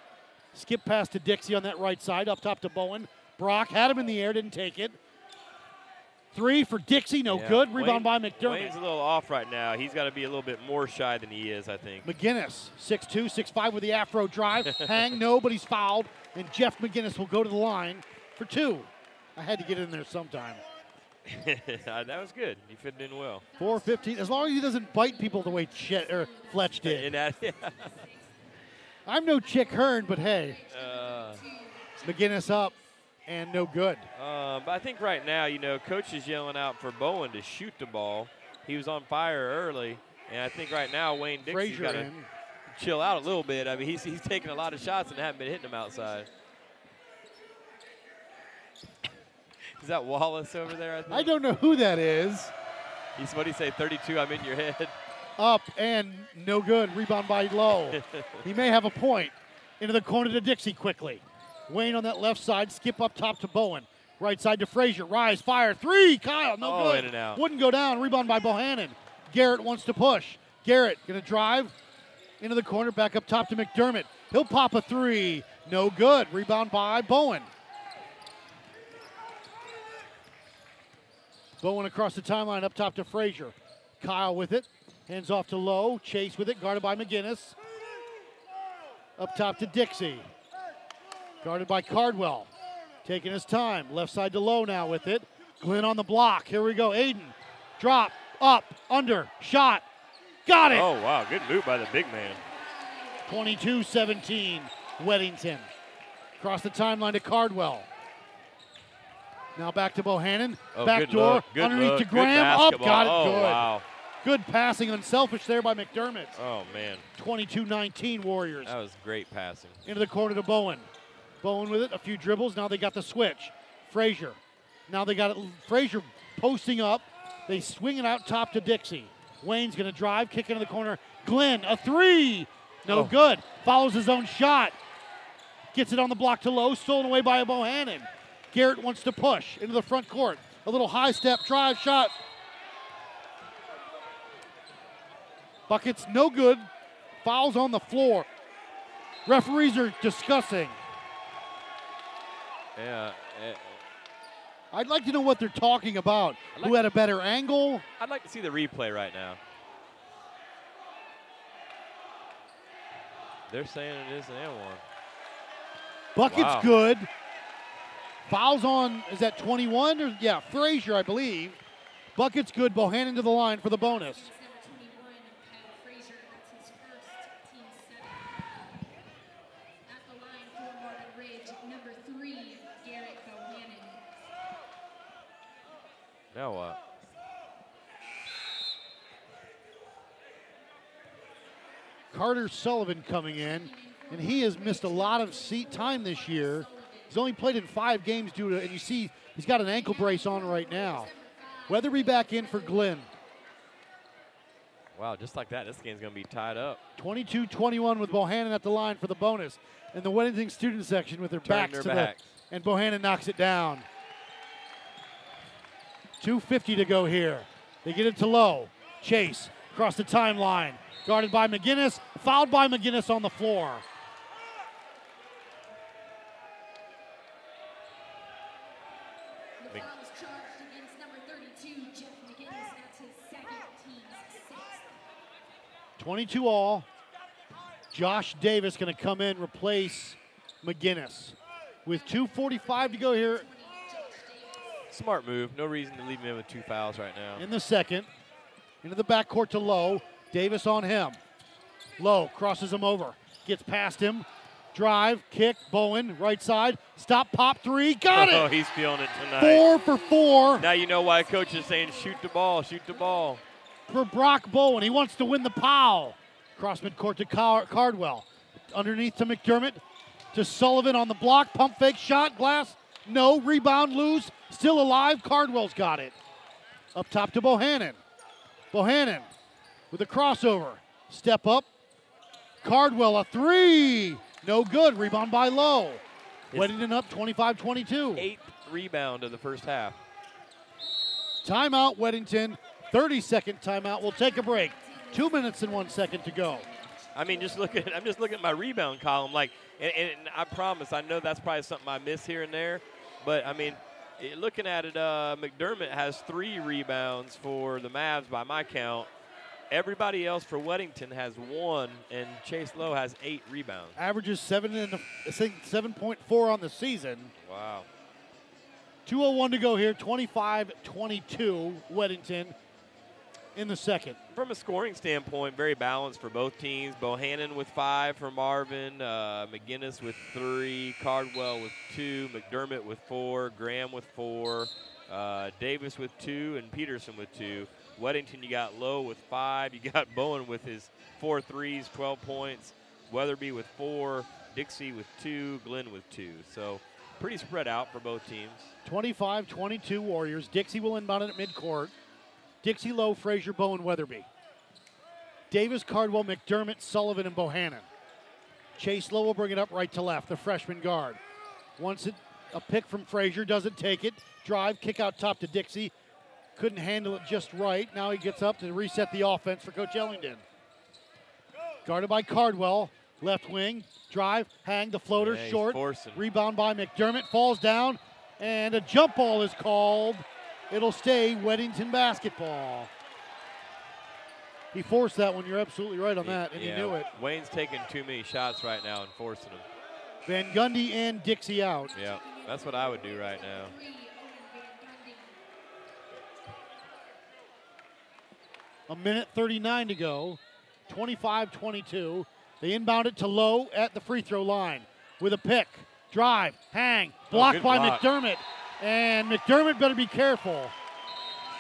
Speaker 2: Skip pass to Dixie on that right side. Up top to Bowen. Brock had him in the air, didn't take it. Three for Dixie, no
Speaker 3: Yeah.
Speaker 2: good. Rebound by
Speaker 3: Wayne-
Speaker 2: McDermott.
Speaker 3: Wayne's a little off right now. He's got to be a little bit more shy than he is, I think.
Speaker 2: McGinnis, 6'2, 6'5 with the afro drive. [LAUGHS] Hang, no, but he's fouled. And Jeff McGinnis will go to the line for two. I had to get in there sometime. [LAUGHS]
Speaker 3: that was good. He fit in well.
Speaker 2: 4'15, as long as he doesn't bite people the way Chet, or Fletch [LAUGHS] did.
Speaker 3: That,
Speaker 2: I'm no Chick Hearn, but hey,
Speaker 3: uh,
Speaker 2: McGinnis up and no good.
Speaker 3: uh, but I think right now, you know, coach is yelling out for Bowen to shoot the ball. He was on fire early, and I think right now Wayne Dixie's
Speaker 2: Frazier
Speaker 3: got to chill out a little bit. I mean, he's he's taking a lot of shots and haven't been hitting them outside. [LAUGHS] Is that Wallace over there? I think.
Speaker 2: I don't know who that is.
Speaker 3: He's what do you say? 32. I'm in your head.
Speaker 2: Up and no good. Rebound by Lowe. [LAUGHS] he may have a point. Into the corner to Dixie quickly. Wayne on that left side. Skip up top to Bowen. Right side to Frazier. Rise, fire. Three. Kyle, no
Speaker 3: Oh,
Speaker 2: good.
Speaker 3: in and out.
Speaker 2: Wouldn't go down. Rebound by Bohannon. Garrett wants to push. Garrett going to drive into the corner. Back up top to McDermott. He'll pop a three. No good. Rebound by Bowen. Bowen across the timeline up top to Frazier. Kyle with it. Hands off to Lowe. Chase with it. Guarded by McGinnis. Up top to Dixie. Guarded by Cardwell. Taking his time. Left side to Lowe now with it. Glenn on the block. Here we go. Aiden. Drop. Up. Under. Shot. Got it.
Speaker 3: Oh wow, good move by the big man.
Speaker 2: 22 17. Weddington. Across the timeline to Cardwell. Now back to Bohannon.
Speaker 3: Oh,
Speaker 2: Back
Speaker 3: good
Speaker 2: door. underneath
Speaker 3: look,
Speaker 2: to Graham. Up. Got it.
Speaker 3: Oh,
Speaker 2: good.
Speaker 3: wow.
Speaker 2: Good passing. Unselfish there by McDermott.
Speaker 3: Oh man,
Speaker 2: 22 19 Warriors.
Speaker 3: that was great passing.
Speaker 2: Into the corner to Bowen. Bowen with it. A few dribbles. Now they got the switch. Frazier. Now they got it. Frazier posting up. They swing it out top to Dixie. Wayne's going to drive, kick into the corner. Glenn, a three. No
Speaker 3: Oh.
Speaker 2: good. Follows his own shot. Gets it on the block to Lowe. Stolen away by a Bohannon. Garrett wants to push into the front court. A little high step drive shot. Buckets no good. Fouls on the floor. Referees are discussing.
Speaker 3: Yeah,
Speaker 2: I'd like to know what they're talking about.
Speaker 3: Like-
Speaker 2: Who had a better angle?
Speaker 3: I'd like to see the replay right now. They're saying it is an and one.
Speaker 2: Buckets
Speaker 3: Wow.
Speaker 2: good. Fouls on, is that 21? Or, yeah, Frazier, I believe. Buckets good. Bohannon to the line for the bonus.
Speaker 4: Number 21, Kyle Frazier. That's his first team seven. At the line for Marvin Ridge, number three, Garrett Bohannon.
Speaker 3: Now what?
Speaker 2: Carter Sullivan coming in, and he has missed a lot of seat time this year. He's only played in five games due to, and you see he's got an ankle brace on right now. Weatherby back in for Glenn.
Speaker 3: Wow, just like that, this game's gonna be tied up.
Speaker 2: 22 21 with Bohannon at the line for the bonus. And the Weddington student section with their
Speaker 3: Turning
Speaker 2: backs
Speaker 3: their
Speaker 2: to
Speaker 3: backs.
Speaker 2: the. And Bohannon knocks it down. 2.50 to go here. They get it to Lowe. Chase across the timeline. Guarded by McGinnis. Fouled by McGinnis on the floor.
Speaker 3: Mc-
Speaker 4: Fouls charged against number 32, Jeff McGinnis. That's his second, team's sixth.
Speaker 2: 22 all. Josh Davis going to come in, replace McGinnis. With 2.45 to go here
Speaker 3: Smart move. No reason to leave him with two fouls right now.
Speaker 2: in the second. Into the backcourt to Lowe. Davis on him. Lowe crosses him over. Gets past him. Drive, kick, Bowen, right side. Stop, pop three. Got
Speaker 3: Oh,
Speaker 2: it!
Speaker 3: Oh, he's feeling it tonight.
Speaker 2: Four for four
Speaker 3: Now you know why coach is saying shoot the ball, shoot the ball.
Speaker 2: for Brock Bowen. He wants to win the Powell. Cross midcourt to Car- Cardwell. Underneath to McDermott. To Sullivan on the block. Pump fake shot. Glass. No. Rebound loose. Still alive. Cardwell's got it. Up top to Bohannon. Bohannon with a crossover. Step up. Cardwell a three. No good. Rebound by Lowe. Weddington up 25 22.
Speaker 3: Eighth rebound of the first half.
Speaker 2: Timeout, Weddington. 30 second timeout. We'll take a break. Two minutes and one second to go.
Speaker 3: I mean, just look at I'm just looking at my rebound column. Like, and, and I promise, I know that's probably something I miss here and there, but I mean, eh, looking at it, uh, McDermott has three rebounds for the Mavs by my count. Everybody else for Weddington has one, and Chase Lowe has eight rebounds.
Speaker 2: Averages seven and the, I 7.4 on the season.
Speaker 3: Wow.
Speaker 2: 201 to go here. 25-22 Weddington in the second.
Speaker 3: From a scoring standpoint, very balanced for both teams. Bohannon with five for Marvin, uh, McGinnis with three, Cardwell with two, McDermott with four, Graham with four, uh, Davis with two, and Peterson with two. Weddington, you got Lowe with five. [LAUGHS] You got Bowen with his four threes, 12 points. Weatherby with four, Dixie with two, Glenn with two. So pretty spread out for both teams.
Speaker 2: 25-22 Warriors. Dixie will inbound it at midcourt. Dixie Lowe, Frazier, Bowen, Weatherby. Davis, Cardwell, McDermott, Sullivan, and Bohannon. Chase Lowe will bring it up right to left, the freshman guard. Once it, a pick from Frazier, doesn't take it. Drive, kick out top to Dixie. Couldn't handle it just right. Now he gets up to reset the offense for Coach Ellington. Guarded by Cardwell, left wing. Drive, hang the floater
Speaker 3: Yeah,
Speaker 2: short. Rebound by McDermott, falls down, and a jump ball is called. It'll stay Weddington basketball. He forced that one. You're absolutely right on that, and
Speaker 3: Yeah,
Speaker 2: he knew it.
Speaker 3: Wayne's taking too many shots right now and forcing them.
Speaker 2: Van Gundy and Dixie out.
Speaker 3: Yeah, that's what I would do right now.
Speaker 4: Three, Owen Van Gundy.
Speaker 2: A minute 39 to go. 25 22. They inbound it to Lowe at the free throw line with a pick. Drive, hang, oh, blocked
Speaker 3: good
Speaker 2: by
Speaker 3: block.
Speaker 2: McDermott. And McDermott better be careful.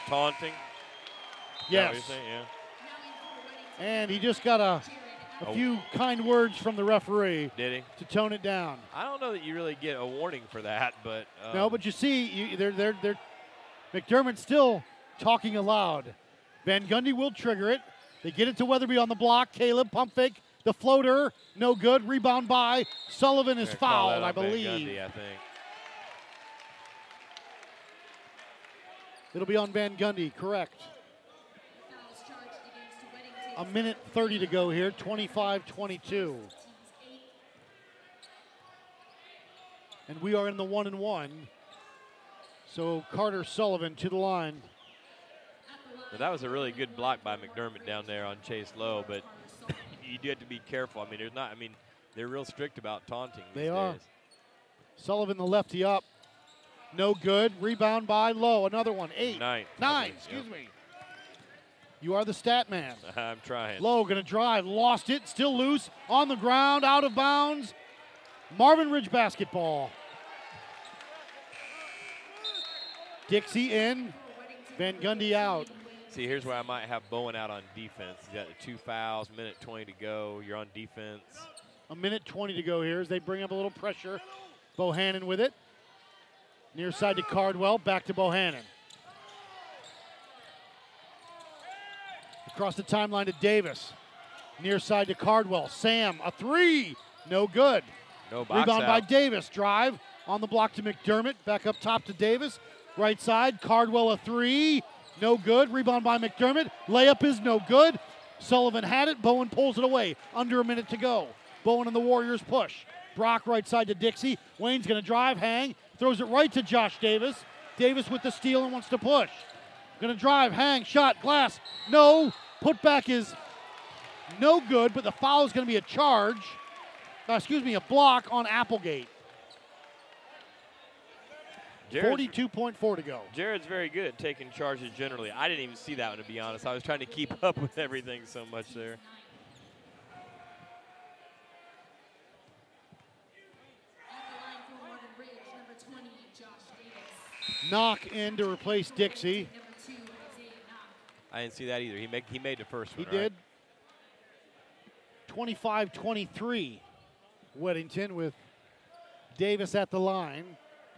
Speaker 3: Taunting. Is that what
Speaker 2: Yes.
Speaker 3: Yeah.
Speaker 2: And he just got a, a
Speaker 3: Oh.
Speaker 2: few kind words from the referee
Speaker 3: Did he?
Speaker 2: to tone it down.
Speaker 3: I don't know that you really get a warning for that, but um,
Speaker 2: No, but you see, you, they're, they're, they're, McDermott's still talking aloud. Van Gundy will trigger it. They get it to Weatherby on the block. Caleb pump fake. The floater, no good. Rebound by Sullivan is
Speaker 3: they're gonna call that
Speaker 2: fouled, I believe.
Speaker 3: Gundy, I think.
Speaker 2: It'll be on Van Gundy, correct.
Speaker 4: Fouls charged against Weddington.
Speaker 2: A minute 30 to go here, 25 22. And we are in the one and one. So Carter Sullivan to the line.
Speaker 3: That was a really good block by McDermott down there on Chase Lowe, but [COUGHS] you do have to be careful. I mean, there's not. I mean, they're real strict about taunting.
Speaker 2: They
Speaker 3: these
Speaker 2: are.
Speaker 3: days.
Speaker 2: Sullivan, the lefty up. No good. Rebound by Lowe. Another one. Eight.
Speaker 3: Nine.
Speaker 2: Nine, excuse me. You are the stat man. [LAUGHS]
Speaker 3: I'm trying.
Speaker 2: Lowe going to drive. Lost it. Still loose. On the ground. Out of bounds. Marvin Ridge basketball. Dixie in. Van Gundy out.
Speaker 3: See, here's where I might have Bowen out on defense. He's got the two fouls, minute 20 to go. You're on defense.
Speaker 2: A minute 20 to go here as they bring up a little pressure. Bohannon with it. Near side to Cardwell. Back to Bohannon. Across the timeline to Davis. Near side to Cardwell. Sam, a three. No good.
Speaker 3: No box
Speaker 2: Rebound
Speaker 3: out.
Speaker 2: by Davis. Drive on the block to McDermott. Back up top to Davis. Right side. Cardwell a three. No good. Rebound by McDermott. Layup is no good. Sullivan had it. Bowen pulls it away. Under a minute to go. Bowen and the Warriors push. Brock right side to Dixie. Wayne's going to drive, hang, throws it right to Josh Davis. Davis with the steal and wants to push. Gonna drive, hang, shot, glass. No. Putback is no good, but the foul is gonna be a charge. uh, excuse me, a block on Applegate.
Speaker 3: Jared's-
Speaker 2: 42.4 to go.
Speaker 3: Jared's very good at taking charges generally. I didn't even see that one, to be honest. I was trying to keep [LAUGHS] up with everything so much there.
Speaker 4: At the line for Marvin Ridge, number 20, Josh Davis.
Speaker 2: Knock in to replace Dixie.
Speaker 4: Number two, Isaiah Knock.
Speaker 3: I didn't see that either. He made he made the first
Speaker 2: He
Speaker 3: one. right?
Speaker 2: did. 25 23. Weddington with Davis at the line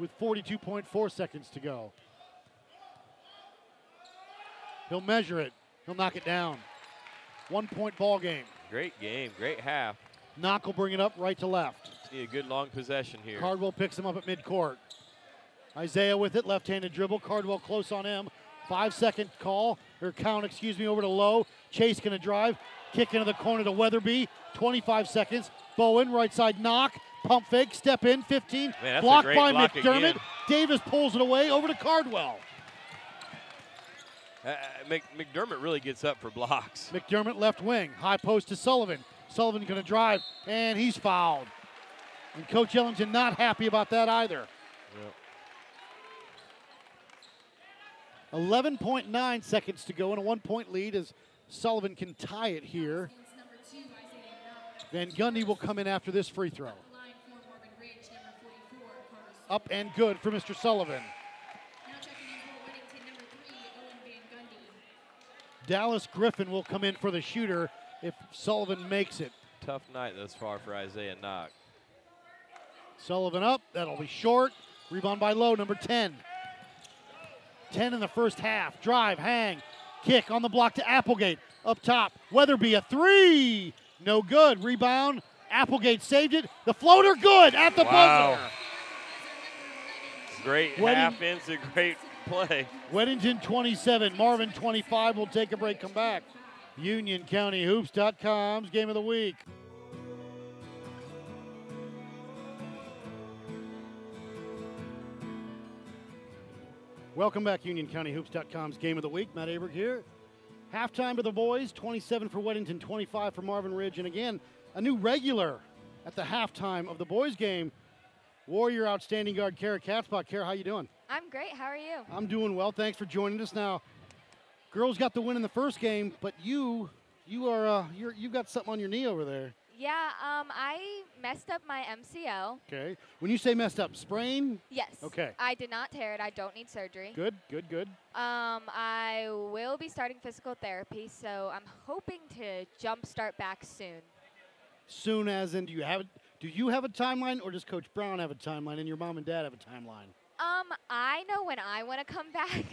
Speaker 2: with 42.4 seconds to go. He'll measure it, he'll knock it down. One point ball game.
Speaker 3: Great game, great half.
Speaker 2: Knock will bring it up right to left.
Speaker 3: Just need a good long possession here.
Speaker 2: Cardwell picks him up at midcourt. Isaiah with it, left-handed dribble. Cardwell close on him. Five second call or count, excuse me, over to Lowe. Chase gonna drive, kick into the corner to Weatherby. 25 seconds. Bowen right side knock, pump fake, step in. 15.
Speaker 3: Man,
Speaker 2: blocked by
Speaker 3: block
Speaker 2: McDermott.
Speaker 3: again.
Speaker 2: Davis pulls it away over to Cardwell.
Speaker 3: Uh, uh, Mc, McDermott really gets up for blocks.
Speaker 2: McDermott left wing, high post to Sullivan. Sullivan gonna drive, and he's fouled. And Coach Ellington not happy about that either. 11.9 seconds to go and a one point lead as Sullivan can tie it here.
Speaker 4: Against number two, Isaiah Knock.
Speaker 2: Van Gundy will come in after this free throw.
Speaker 4: Line for Marvin Ridge, number 44, Carter Smith.
Speaker 2: Up and good for Mr. Sullivan.
Speaker 4: Now checking in for Weddington, number three, Owen Van Gundy.
Speaker 2: Dallas Griffin will come in for the shooter if Sullivan makes it.
Speaker 3: Tough night thus far for Isaiah Knock.
Speaker 2: Sullivan up. That'll be short. Rebound by Lowe, number 10. 10 in the first half. Drive, hang, kick on the block to Applegate. Up top. Weatherby a three. No good. Rebound. Applegate saved it. The floater good at the
Speaker 3: Wow.
Speaker 2: buzzer.
Speaker 3: Great
Speaker 2: Wedding-
Speaker 3: half a great play.
Speaker 2: Weddington 27, Marvin 25. We'll take a break, come back. UnionCountyHoops.com's game of the week. Welcome back, UnionCountyHoops.com's game of the week. Matt Aberg here. Halftime to the boys, 27 for Weddington, 25 for Marvin Ridge. And again, a new regular at the halftime of the boys game. Warrior outstanding guard Kara Katzbach. Kara, how you doing?
Speaker 7: I'm great. How are you?
Speaker 2: I'm doing well. Thanks for joining us. Now, girls got the win in the first game, but you, you are, uh, you're, you've got something on your knee over there.
Speaker 7: Yeah, um, I messed up my MCL.
Speaker 2: Okay. When you say messed up, sprain.
Speaker 7: Yes.
Speaker 2: Okay.
Speaker 7: I did not tear it. I don't need surgery.
Speaker 2: Good, good, good.
Speaker 7: Um, I will be starting physical therapy, so I'm hoping to jumpstart back soon.
Speaker 2: Soon as in, do you have? Do you have a timeline, or does Coach Brown have a timeline, and your mom and dad have a timeline?
Speaker 7: Um, I know when I want to come back,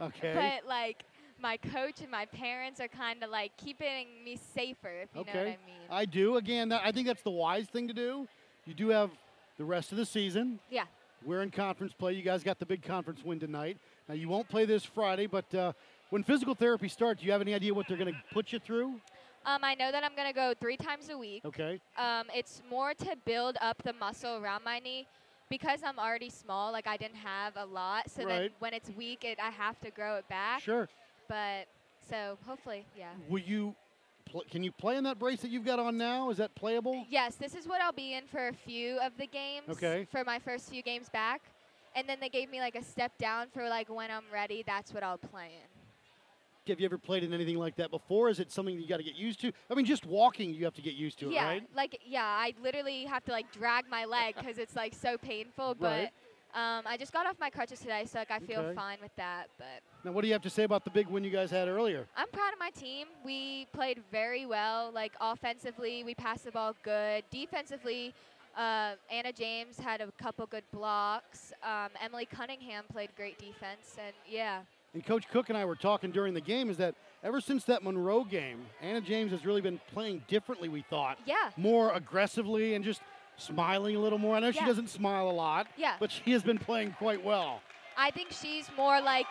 Speaker 2: Okay. [LAUGHS]
Speaker 7: but like my coach and my parents are kind of like keeping me safer, if you
Speaker 2: okay.
Speaker 7: know what I mean.
Speaker 2: I do. Again, that, I think that's the wise thing to do. You do have the rest of the season.
Speaker 7: yeah.
Speaker 2: We're in conference play. You guys got the big conference win tonight. Now you won't play this Friday, but uh, when physical therapy starts, do you have any idea what they're going to put you through?
Speaker 7: Um, I know that I'm gonna go three times a week.
Speaker 2: Okay.
Speaker 7: Um, it's more to build up the muscle around my knee because I'm already small. Like I didn't have a lot, so then when it's weak, it, I have to grow it back.
Speaker 2: Sure.
Speaker 7: But so hopefully, yeah.
Speaker 2: Will you? Pl- can you play in that brace that you've got on now? Is that playable?
Speaker 7: Yes, this is what I'll be in for a few of the games.
Speaker 2: Okay.
Speaker 7: For my first few games back, and then they gave me like a step down for like when I'm ready. That's what I'll play in.
Speaker 2: Have you ever played in anything like that before? Is it something you got to get used to? I mean, just walking, you have to get used to
Speaker 7: yeah,
Speaker 2: it, right?
Speaker 7: like yeah, I literally have to like drag my leg because it's like so painful. But
Speaker 2: Right.
Speaker 7: Um, I just got off my crutches today, so like I feel
Speaker 2: Okay.
Speaker 7: fine with that. But
Speaker 2: Now, what do you have to say about the big win you guys had earlier?
Speaker 7: I'm proud of my team. We played very well. Like offensively, we passed the ball good. Defensively, uh, Anna James had a couple good blocks. Um, Emily Cunningham played great defense, and yeah,
Speaker 2: And Coach Cook and I were talking during the game is that ever since that Monroe game, Anna James has really been playing differently, we thought.
Speaker 7: Yeah.
Speaker 2: More aggressively and just smiling a little more. I know she doesn't smile a lot,
Speaker 7: Yeah.
Speaker 2: but she has been playing quite well.
Speaker 7: I think she's more like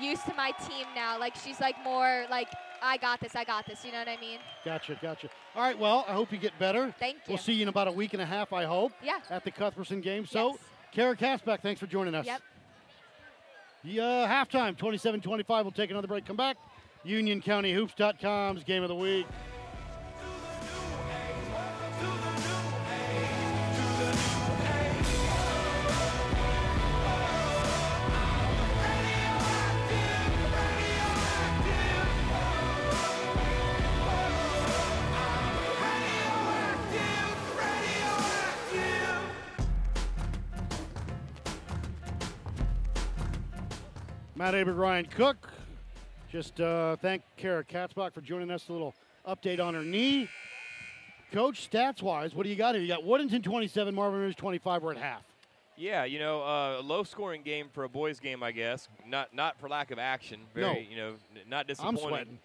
Speaker 7: used to my team now. Like she's like more like I got this, I got this. You know what I mean?
Speaker 2: Gotcha, gotcha. All right, well, I hope you get better.
Speaker 7: Thank you.
Speaker 2: We'll see you in about a week and a half, I hope,
Speaker 7: Yeah.
Speaker 2: at the Cuthbertson game. So,
Speaker 7: Yes.
Speaker 2: Kara Katzbach, thanks for joining us.
Speaker 7: Yep.
Speaker 2: Yeah, uh, halftime, 27-25. We'll take another break. Come back. UnionCountyHoops.com's game of the week. Matt Aber, Ryan Cook. Just uh, thank Kara Katzbach for joining us. A little update on her knee. Coach, stats wise, what do you got here? You got Weddington 27, Marvin Ridge 25. We're at half.
Speaker 3: Yeah, you know, uh, a low-scoring game for a boys' game, I guess. Not not for lack of action. Very,
Speaker 2: No.
Speaker 3: you know, not
Speaker 2: I'm sweating.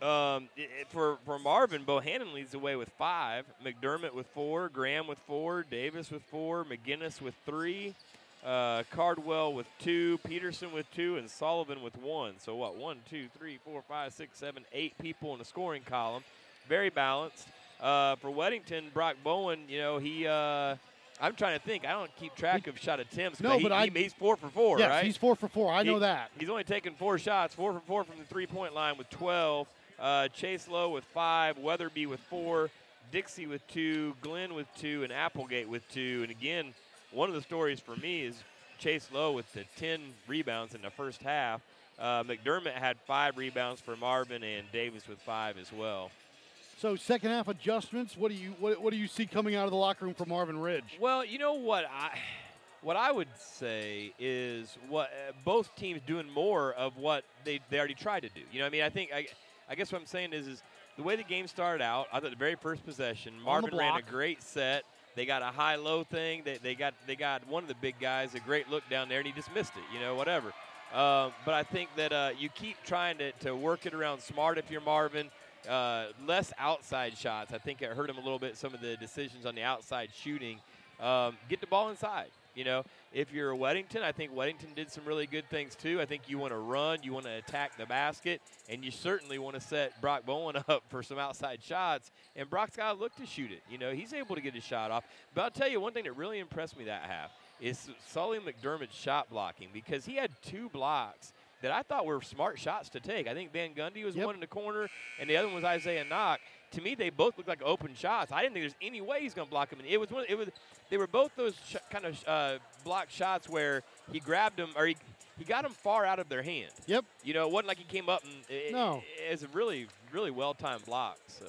Speaker 3: Um, i- i- for for Marvin, Bohannon leads the way with five. McDermott with four. Graham with four. Davis with four. McGinnis with three. Uh, Cardwell with two. Peterson with two, and Sullivan with one. So what? One, two, three, four, five, six, seven, eight people in the scoring column. Very balanced. Uh, for Weddington, Brock Bowen, you know he. Uh, I'm trying to think. I don't keep track of shot attempts.
Speaker 2: No,
Speaker 3: he,
Speaker 2: but I-
Speaker 3: he- he's four for four,
Speaker 2: yes,
Speaker 3: right?
Speaker 2: he's four for four. I know
Speaker 3: He-
Speaker 2: that.
Speaker 3: He's only taken four shots, four for four from the three point line with 12. Uh, Chase Lowe with five, Weatherby with four, Dixie with two, Glenn with two, and Applegate with two. And again, one of the stories for me is Chase Lowe with the 10 rebounds in the first half. Uh, McDermott had five rebounds for Marvin, and Davis with five as well.
Speaker 2: So second half adjustments. What do you what, what do you see coming out of the locker room for Marvin Ridge?
Speaker 3: Well, you know what I what I would say is what uh, both teams doing more of what they, they already tried to do. You know, what I mean, I think I, I guess what I'm saying is is the way the game started out. I thought the very first possession, Marvin ran a great set. They got a high low thing. They, they got they got one of the big guys a great look down there, and he just missed it. You know, whatever. Um, but I think that uh, you keep trying to, to work it around smart if you're Marvin. Uh, less outside shots. I think it hurt him a little bit. Some of the decisions on the outside shooting. Um, get the ball inside. You know, if you're a Weddington, I think Weddington did some really good things too. I think you want to run, you want to attack the basket, and you certainly want to set Brock Bowen [LAUGHS] up for some outside shots. And Brock's got to look to shoot it. You know, he's able to get his shot off. But I'll tell you one thing that really impressed me that half is Sully McDermott's shot blocking because he had two blocks that I thought were smart shots to take. I think Van Gundy was
Speaker 2: Yep.
Speaker 3: one in the corner, and the other one was Isaiah Knock. To me, they both looked like open shots. I didn't think there's any way he's going to block them. And it was one. It was. They were both those sh- kind of uh, block shots where he grabbed them or he he got them far out of their hand.
Speaker 2: Yep.
Speaker 3: You know, it wasn't like he came up and it,
Speaker 2: No.
Speaker 3: it's a really really well timed block. So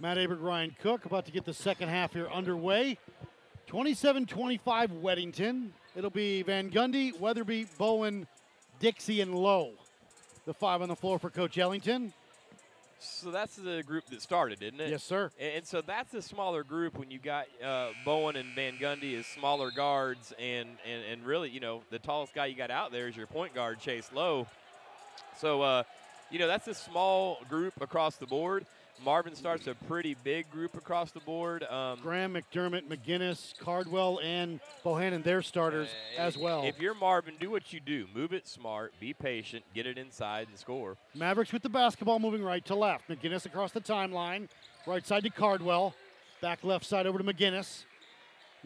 Speaker 2: Matt Aber, Ryan Cook about to get the second half here underway. 27-25 Weddington. It'll be Van Gundy, Weatherby, Bowen, Dixie, and Lowe. The five on the floor for Coach Ellington.
Speaker 3: So that's the group that started, isn't it?
Speaker 2: Yes, sir.
Speaker 3: And, and so that's a smaller group when you got uh, Bowen and Van Gundy as smaller guards, and, and, and really, you know, the tallest guy you got out there is your point guard, Chase Lowe. So, uh, you know, that's a small group across the board. Marvin starts a pretty big group across the board. Um,
Speaker 2: Graham, McDermott, McGinnis, Cardwell, and Bohannon, their starters as well.
Speaker 3: If you're Marvin, do what you do. Move it smart, be patient, get it inside, and score.
Speaker 2: Mavericks with the basketball moving right to left. McGinnis across the timeline. Right side to Cardwell. Back left side over to McGinnis.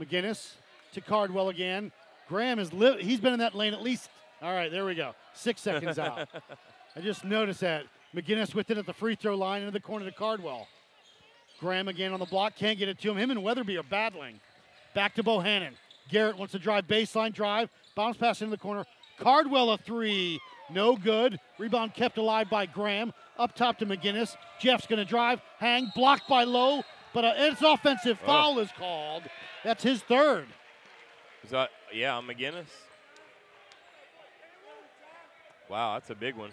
Speaker 2: McGinnis to Cardwell again. Graham is li- he's been in that lane at least. All right, there we go. Six seconds out. [LAUGHS] I just noticed that. McGinnis with it at the free throw line into the corner to Cardwell. Graham again on the block, can't get it to him. Him and Weatherby are battling. Back to Bohannon. Garrett wants to drive baseline drive. Bounce pass into the corner. Cardwell a three. No good. Rebound kept alive by Graham. Up top to McGinnis. Jeff's going to drive. Hang. Blocked by Lowe. But uh, it's offensive foul is called. That's his third.
Speaker 3: Is that, yeah, I'm McGinnis. Wow, that's a big one.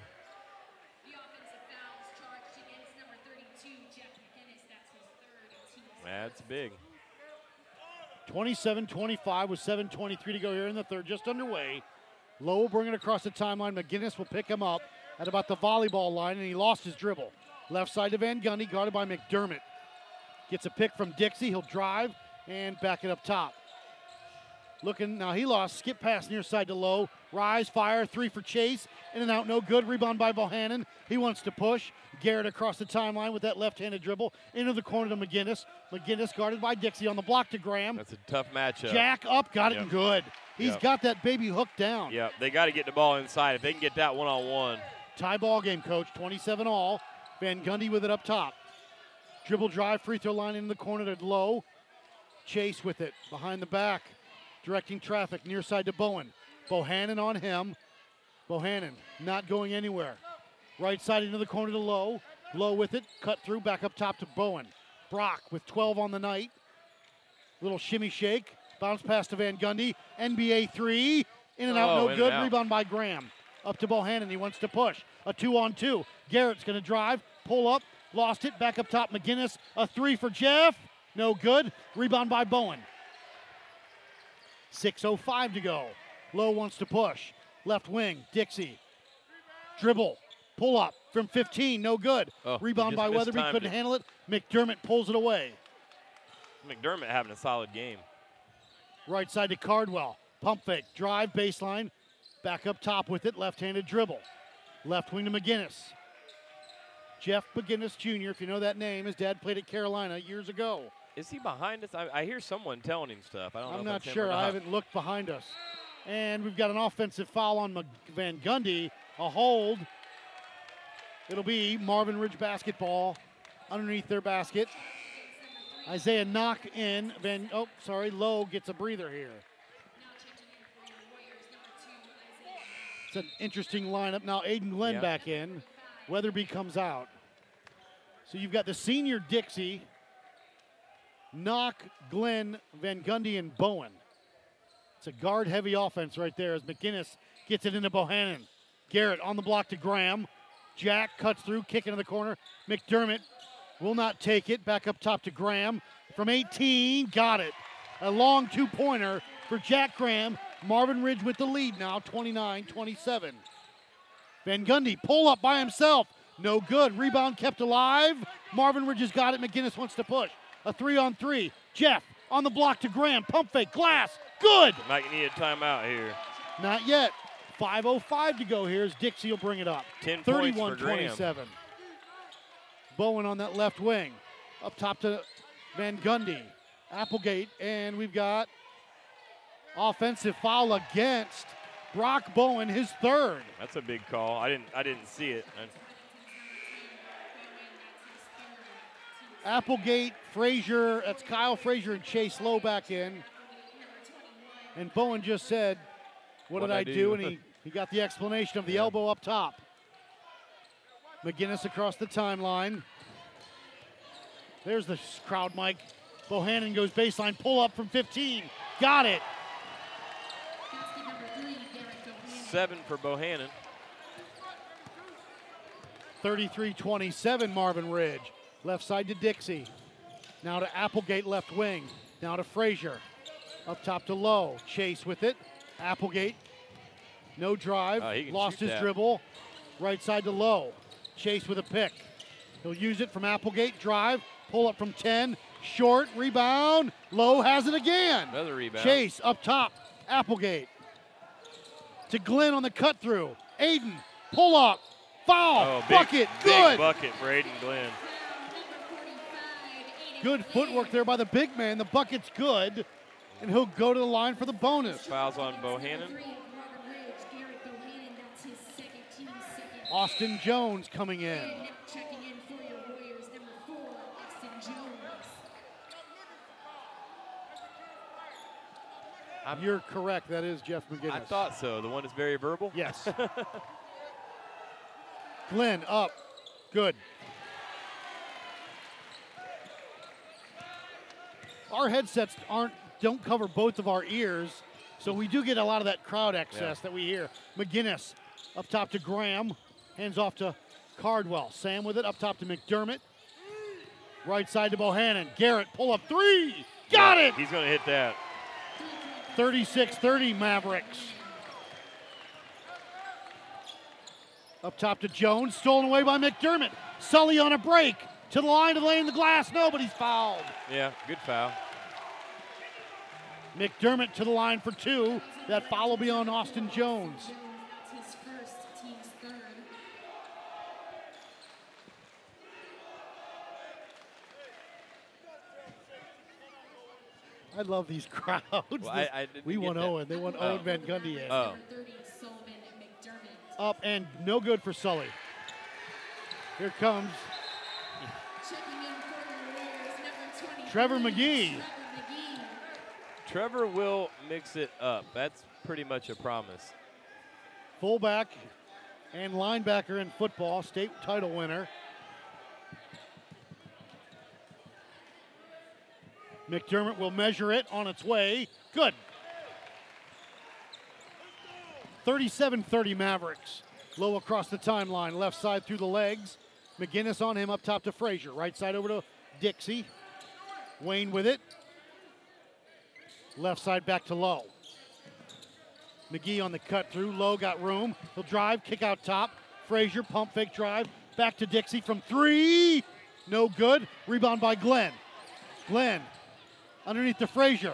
Speaker 4: The offensive fouls charged against number 32, Jeff McGinnis. That's his third team.
Speaker 3: That's big.
Speaker 2: 27 25 with 7.23 to go here in the third, just underway. Lowe will bring it across the timeline. McGinnis will pick him up at about the volleyball line, and he lost his dribble. Left side to Van Gundy, guarded by McDermott. Gets a pick from Dixie. He'll drive and back it up top. Looking now, he lost. Skip pass near side to Lowe. Rise, fire, three for Chase. In and out, no good. Rebound by Bohannon. He wants to push. Garrett across the timeline with that left-handed dribble into the corner to McGinnis. McGinnis guarded by Dixie on the block to Graham.
Speaker 3: That's a tough matchup.
Speaker 2: Jack up, got it
Speaker 3: Yep.
Speaker 2: and good. He's
Speaker 3: Yep.
Speaker 2: got that baby hooked down.
Speaker 3: Yep, they got to get the ball inside. If they can get that one on one,
Speaker 2: Tie ball game, coach. 27 all. Van Gundy with it up top. Dribble drive, free throw line in the corner to Lowe. Chase with it behind the back, directing traffic near side to Bowen. Bohannon on him. Bohannon not going anywhere. Right side into the corner to Lowe. Lowe with it, cut through, back up top to Bowen. Brock with 12 on the night. Little shimmy shake. Bounce pass to Van Gundy. NBA three. In and out,
Speaker 3: Oh,
Speaker 2: no good.
Speaker 3: out.
Speaker 2: Rebound by Graham. Up to Bohannon. He wants to push. A two on two. Garrett's going to drive. Pull up. Lost it. Back up top. McGinnis. A three for Jeff. No good. Rebound by Bowen. 6.05 to go. Lowe wants to push. Left wing. Dixie. Dribble. Pull up from 15. No good.
Speaker 3: Oh,
Speaker 2: Rebound by Weatherby. Couldn't
Speaker 3: it.
Speaker 2: handle it. McDermott pulls it away.
Speaker 3: McDermott having a solid game.
Speaker 2: Right side to Cardwell. Pump fake. Drive baseline. Back up top with it. Left handed dribble. Left wing to McGinnis. Jeff McGinnis Jr., if you know that name, his dad played at Carolina years ago.
Speaker 3: Is he behind us? I, I hear someone telling him stuff. I don't know.
Speaker 2: I'm not
Speaker 3: that's him or
Speaker 2: sure. I haven't looked behind us. And we've got an offensive foul on Van Gundy. A hold. It'll be Marvin Ridge basketball underneath their basket. Isaiah knock in. Van oh sorry, Lowe gets a breather here. It's an interesting lineup. Now Aiden Glenn
Speaker 3: Yeah.
Speaker 2: back in. Weatherby comes out. So you've got the senior Dixie, Knock, Glenn, Van Gundy, and Bowen. It's a guard heavy offense right there as McGinnis gets it into Bohannon. Garrett on the block to Graham. Jack cuts through, kick into the corner. McDermott will not take it. Back up top to Graham. From 18, got it. A long two pointer for Jack Graham. Marvin Ridge with the lead now, 29 27. Van Gundy pull up by himself. No good. Rebound kept alive. Marvin Ridge has got it. McGinnis wants to push. A three on three. Jeff on the block to Graham. Pump fake. Glass. Good.
Speaker 3: Might need a timeout here.
Speaker 2: Not yet. 5.05 to go here as Dixie will bring it up.
Speaker 3: 10 points for
Speaker 2: 31
Speaker 3: Graham.
Speaker 2: 27. Bowen on that left wing. Up top to Van Gundy. Applegate. And we've got offensive foul against Brock Bowen, his third.
Speaker 3: That's a big call. I didn't. I didn't see it. I-
Speaker 2: Applegate, Frazier, that's Kyle Frazier and Chase Lowe back in. And Bowen just said, What
Speaker 3: What'd
Speaker 2: did
Speaker 3: I
Speaker 2: I do?
Speaker 3: do?
Speaker 2: And he, [LAUGHS] he got the explanation of the elbow up top. McGinnis across the timeline. There's the crowd mic. Bohannon goes baseline, pull up from 15. Got it.
Speaker 3: Seven for Bohannon.
Speaker 2: 33 27, Marvin Ridge. Left side to Dixie. Now to Applegate, left wing. Now to Frazier. Up top to Lowe. Chase with it. Applegate. No drive.
Speaker 3: Oh,
Speaker 2: Lost his
Speaker 3: that.
Speaker 2: dribble. Right side to Lowe. Chase with a pick. He'll use it from Applegate. Drive. Pull up from 10. Short. Rebound. Lowe has it again.
Speaker 3: Another rebound.
Speaker 2: Chase up top. Applegate. To Glenn on the cut through. Aiden. Pull up. Foul.
Speaker 3: Oh,
Speaker 2: bucket.
Speaker 3: big
Speaker 2: Good.
Speaker 3: bucket for Aiden Glenn.
Speaker 2: Good footwork there by the big man. The bucket's good. And he'll go to the line for the bonus.
Speaker 3: Fouls on Bohannon.
Speaker 2: Austin Jones coming in.
Speaker 4: Checking in for your Warriors, number four, Austin Jones.
Speaker 2: You're correct. That is Jeff McGinnis.
Speaker 3: I thought so. The one is very verbal.
Speaker 2: Yes. [LAUGHS] Glenn up. Good. Our headsets aren't don't cover both of our ears, so we do get a lot of that crowd access that we hear. McGinnis up top to Graham, hands off to Cardwell. Sam with it up top to McDermott. Right side to Bohannon. Garrett pull up three. Got
Speaker 3: Yeah,
Speaker 2: it.
Speaker 3: He's going to hit that.
Speaker 2: 36-30 Mavericks. Up top to Jones, stolen away by McDermott. Sully on a break to the line to lay in the glass. Nobody's fouled.
Speaker 3: Yeah, good foul.
Speaker 2: McDermott to the line for two. That foul will be on Austin Jones.
Speaker 4: That's his first, team's third.
Speaker 2: I love these [LAUGHS] crowds.
Speaker 3: Well, I- I
Speaker 2: we
Speaker 3: get
Speaker 2: won
Speaker 3: that.
Speaker 2: Owen. They won
Speaker 3: Oh.
Speaker 2: Owen Van Gundy in.
Speaker 3: Oh.
Speaker 4: 30, Sullivan McDermott.
Speaker 2: Up and no good for Sully. Here comes
Speaker 4: Checking in for the Warriors, number 23.
Speaker 2: Trevor McGee.
Speaker 4: Trevor McGee.
Speaker 3: Trevor will mix it up. That's pretty much a promise.
Speaker 2: fullback and linebacker in football, state title winner. McDermott will measure it on its way. Good. 37 30 Mavericks. Lowe across the timeline, left side through the legs. McGinnis on him up top to Frazier. Right side over to Dixie. Wayne with it. Left side back to Lowe. McGee on the cut through. Lowe got room. He'll drive, kick out top. Frazier, pump fake drive. Back to Dixie from three. No good. Rebound by Glenn. Glenn underneath to Frazier.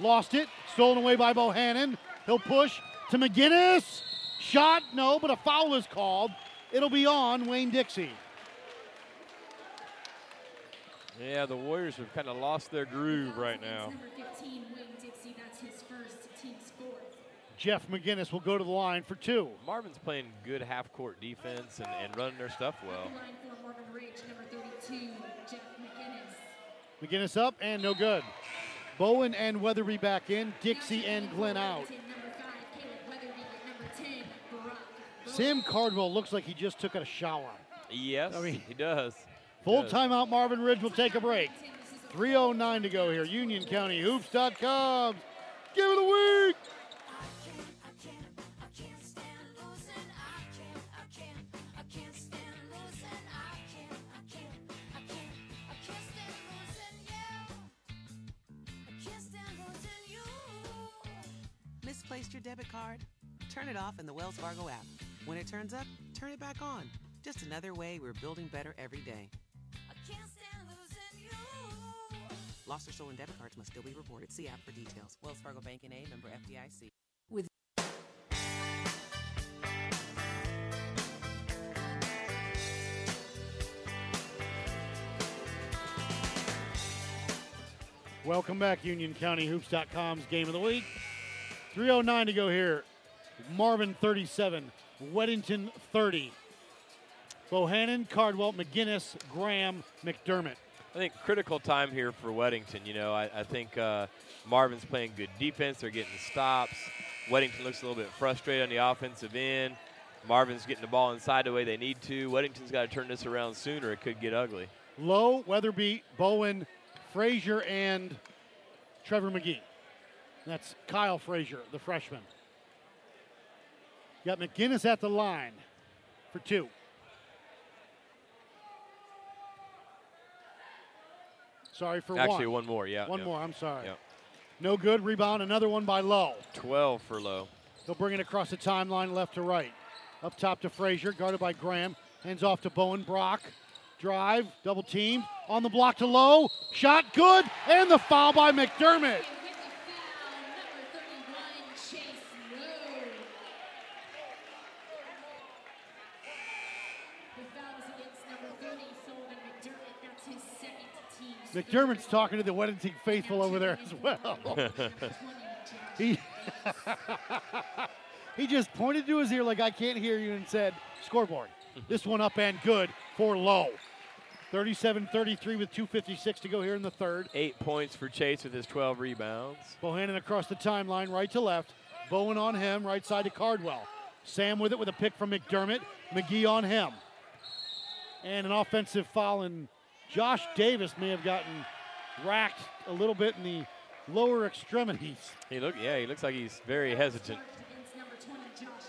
Speaker 2: Lost it. Stolen away by Bohannon. He'll push to McGinnis. Shot, no, but a foul is called. It'll be on Wayne Dixie.
Speaker 3: Yeah, the Warriors have kind of lost their groove right now.
Speaker 4: Number 15, Wayne Dixie. That's his first team score.
Speaker 2: Jeff McGinnis will go to the line for two.
Speaker 3: Marvin's playing good half court defense and, and running their stuff well.
Speaker 4: Line for Marvin Ridge, number 32, Jeff McGinnis.
Speaker 2: Up and no good. Bowen and Weatherby back in. Dixie and Glenn out.
Speaker 4: Number 5, Caleb Weatherby. Number 10, Brock.
Speaker 2: Sam Cardwell looks like he just took a shower.
Speaker 3: Yes,
Speaker 2: I mean-
Speaker 3: he does.
Speaker 2: Full
Speaker 3: Does.
Speaker 2: timeout. Marvin Ridge will take a break. 309 to go here. Union County Hoops.com. Give it a week.
Speaker 5: Your debit card? Turn it off in the Wells Fargo app. When it turns up, turn it back on. Just another way we're building better every day.
Speaker 6: I can't stand losing you.
Speaker 5: Lost or stolen debit cards must still be reported. See app for details. Wells Fargo Bank and A member FDIC.
Speaker 2: Welcome back, Union County Hoops.com's game of the week. 309 to go here. Marvin 37, Weddington 30. Bohannon, Cardwell, McGinnis, Graham, McDermott.
Speaker 3: I think critical time here for Weddington. You know, I, I think uh, Marvin's playing good defense. They're getting stops. Weddington looks a little bit frustrated on the offensive end. Marvin's getting the ball inside the way they need to. Weddington's got to turn this around sooner. It could get ugly.
Speaker 2: Lowe, Weatherby, Bowen, Frazier, and Trevor McGee. That's Kyle Frazier, the freshman. Got McGinnis at the line for two. Sorry for
Speaker 3: Actually,
Speaker 2: one.
Speaker 3: one more. Yeah.
Speaker 2: One
Speaker 3: yeah.
Speaker 2: more, I'm sorry.
Speaker 3: Yeah.
Speaker 2: No good. Rebound. Another one by Lowe.
Speaker 3: 12 for Lowe.
Speaker 2: They'll bring it across the timeline left to right. Up top to Frazier, guarded by Graham. Hands off to Bowen Brock. Drive, double teamed. On the block to Lowe. Shot good. And the foul by McDermott.
Speaker 4: With the foul, number 31, Chase Lowe. The foul is against number 30, Sullivan McDermott. That's his second team.
Speaker 2: McDermott's talking to the Weddington faithful over there as well. [LAUGHS] he, [LAUGHS] he just pointed to his ear like I can't hear you and said, scoreboard. This one up and good for Lowe. 37 33 with 2.56 to go here in the third.
Speaker 3: Eight points for Chase with his 12 rebounds.
Speaker 2: Bohannon across the timeline, right to left. Bowen on him, right side to Cardwell. Sam with it with a pick from McDermott. McGee on him. And an offensive foul, and Josh Davis may have gotten racked a little bit in the lower extremities.
Speaker 3: He look, yeah, he looks like he's very hesitant.
Speaker 4: 20,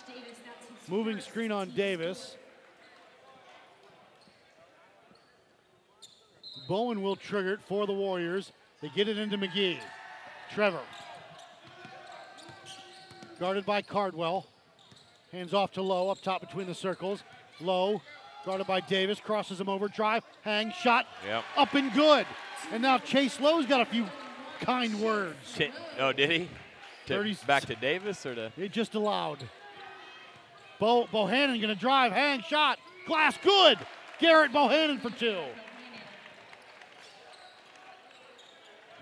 Speaker 4: Davis.
Speaker 2: Moving screen on Davis. Bowen will trigger it for the Warriors. They get it into McGee. Trevor. Guarded by Cardwell. Hands off to Lowe up top between the circles. Lowe, guarded by Davis, crosses him over. Drive, hang, shot,
Speaker 3: Yep.
Speaker 2: up and good. And now Chase Lowe's got a few kind words.
Speaker 3: Ch- oh, did he? To-
Speaker 2: 30
Speaker 3: back to Davis or to?
Speaker 2: It just allowed. Bo Bohannon gonna drive, hang, shot, glass, good. Garrett Bohannon for two.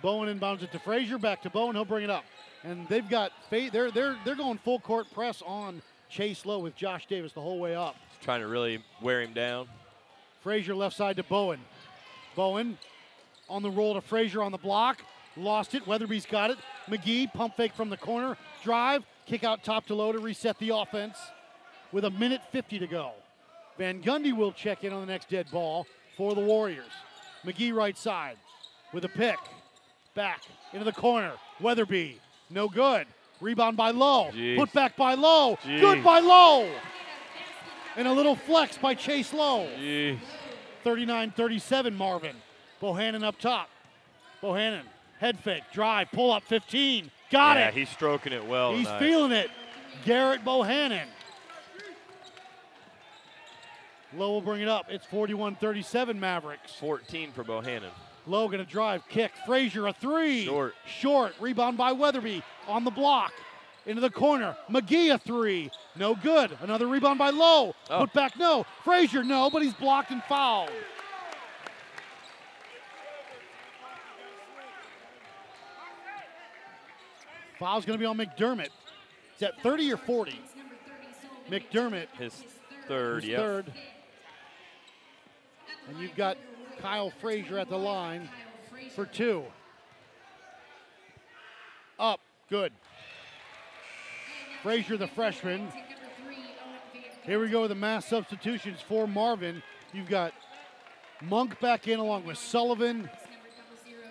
Speaker 2: Bowen inbounds it to Frazier. Back to Bowen. He'll bring it up. And they've got they're they're they're going full court press on Chase Lowe with Josh Davis the whole way up.
Speaker 3: Trying to really wear him down.
Speaker 2: Frazier left side to Bowen. Bowen on the roll to Frazier on the block. Lost it. Weatherby's got it. McGee pump fake from the corner. Drive. Kick out top to Lowe to reset the offense with a minute 50 to go. Van Gundy will check in on the next dead ball for the Warriors. McGee right side with a pick. Back into the corner. Weatherby. No good. Rebound by Lowe.
Speaker 3: Jeez.
Speaker 2: Put back by Lowe.
Speaker 3: Jeez.
Speaker 2: Good by Lowe. And a little flex by Chase Lowe.
Speaker 3: Jeez.
Speaker 2: 39 37 Marvin. Bohannon up top. Bohannon, head fake, drive, pull up 15. Got it.
Speaker 3: yeah,
Speaker 2: it.
Speaker 3: he's stroking it well.
Speaker 2: He's
Speaker 3: tonight.
Speaker 2: feeling it. Garrett Bohannon. Lowe will bring it up. It's 41 37 Mavericks.
Speaker 3: 14 for Bohannon.
Speaker 2: Lowe to drive, kick. Frazier a three.
Speaker 3: Short.
Speaker 2: Short. Rebound by Weatherby on the block. Into the corner. McGee a three. No good. Another rebound by Lowe.
Speaker 3: Oh.
Speaker 2: Put back no. Frazier no, but he's blocked and fouled. Foul's going to be on McDermott. Is that 30 or 40? McDermott
Speaker 3: His third,
Speaker 2: is
Speaker 3: yep.
Speaker 2: third. And you've got Kyle Frazier at the line for two. Up, good. Frazier, the freshman. Here we go with the mass substitutions for Marvin. You've got Monk back in along with Sullivan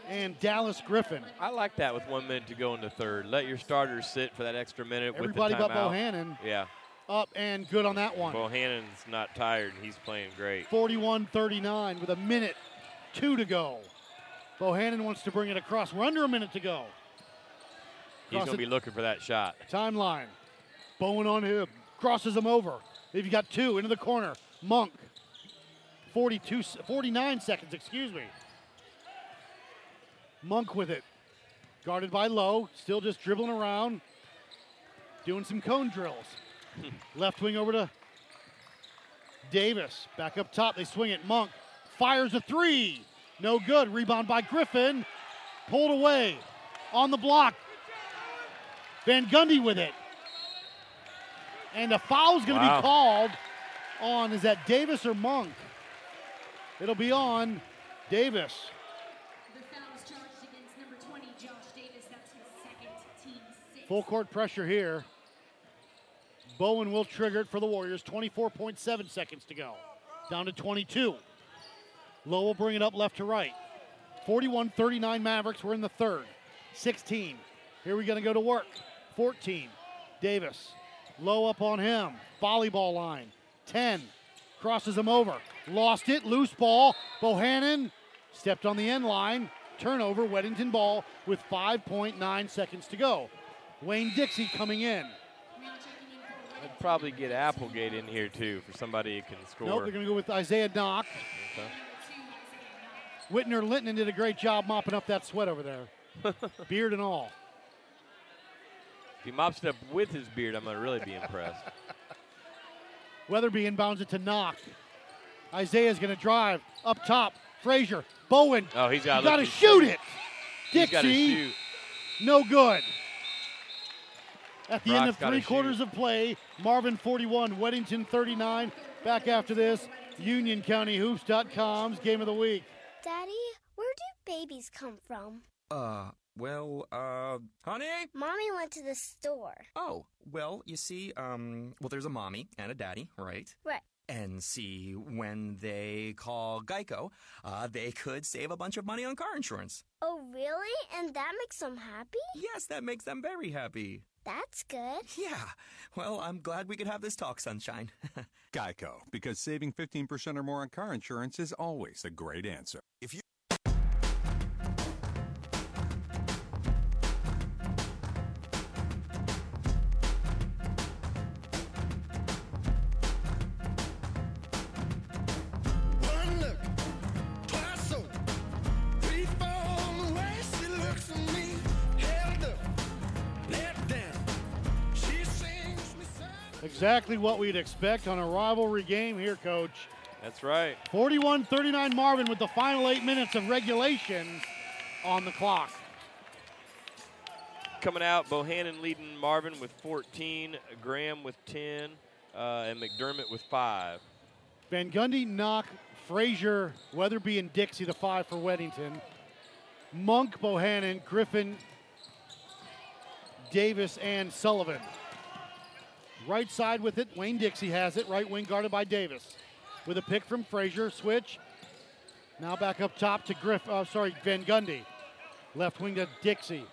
Speaker 2: and Dallas Griffin.
Speaker 3: I like that with one minute to go in the third. Let your starters sit for that extra minute
Speaker 2: Everybody
Speaker 3: with the
Speaker 2: but. Bohannon
Speaker 3: Yeah.
Speaker 2: up and good on that one.
Speaker 3: Bohannon's not tired and he's playing great.
Speaker 2: 41 39 with a minute two to go. Bohannon wants to bring it across. We're under a minute to go.
Speaker 3: He's going to be looking for that shot.
Speaker 2: Timeline. Bowen on him. Crosses him over. They've got two into the corner. Monk. 42, s- 49 seconds, excuse me. Monk with it. Guarded by Lowe. Still just dribbling around. Doing some cone drills. [LAUGHS] Left wing over to Davis. Back up top. They swing it. Monk fires a three. No good. Rebound by Griffin. Pulled away. On the block. Van Gundy with it. And a foul's going to
Speaker 3: Wow.
Speaker 2: be called on, is that Davis or Monk? It'll be on Davis.
Speaker 4: The foul is charged against number 20, Josh Davis. That's his second team six.
Speaker 2: Full court pressure here. Bowen will trigger it for the Warriors. 24.7 seconds to go. Down to 22. Lowe will bring it up left to right. 41 39 Mavericks. We're in the third. 16. Here we're going to go to work. 14. Davis. Lowe up on him. Volleyball line. 10. Crosses him over. Lost it. Loose ball. Bohannon stepped on the end line. Turnover. Weddington ball with 5.9 seconds to go. Wayne Dixie coming in.
Speaker 3: I'd probably get Applegate in here too for somebody who can score.
Speaker 2: Nope, they're going to go with Isaiah Knock.
Speaker 3: Okay.
Speaker 2: Whitner Linton did a great job mopping up that sweat over there. [LAUGHS] Beard and all.
Speaker 3: If he mops it up with his beard, I'm going to really be impressed.
Speaker 2: Weatherby inbounds it to Knock. Isaiah's going to drive up top. Frazier, Bowen.
Speaker 3: Oh, he's got
Speaker 2: to
Speaker 3: look-
Speaker 2: shoot it.
Speaker 3: He's got to
Speaker 2: Dixie,
Speaker 3: shoot.
Speaker 2: no good. At the end of three quarters of play, Marvin 41, Weddington 39. Back after this, UnionCountyHoops.com's game of the week.
Speaker 8: Daddy, where do babies come from?
Speaker 9: Uh, well, uh, honey?
Speaker 8: Mommy went to the store.
Speaker 9: Oh, well, you see, um, well, there's a mommy and a daddy, right?
Speaker 8: Right.
Speaker 9: And see, when they call Geico, uh, they could save a bunch of money on car insurance.
Speaker 8: Oh, really? And that makes them happy?
Speaker 9: Yes, that makes them very happy.
Speaker 8: That's good.
Speaker 9: Yeah. Well, I'm glad we could have this talk, Sunshine. [LAUGHS]
Speaker 10: Geico, because saving 15% or more on car insurance is always a great answer. If you
Speaker 2: Exactly what we'd expect on a rivalry game here, Coach.
Speaker 3: That's right.
Speaker 2: 41 39 Marvin with the final eight minutes of regulation on the clock.
Speaker 3: coming out. Bohannon leading Marvin with 14, Graham with 10, uh, and McDermott with five.
Speaker 2: Van Gundy, Knock, Frazier, Weatherby, and Dixie, the five for Weddington. Monk, Bohannon, Griffin, Davis, and Sullivan. Right side with it, Wayne Dixie has it. Right wing guarded by Davis. With a pick from Frazier, switch. Now back up top to Griff. Uh, sorry, Van Gundy. Left wing to Dixie.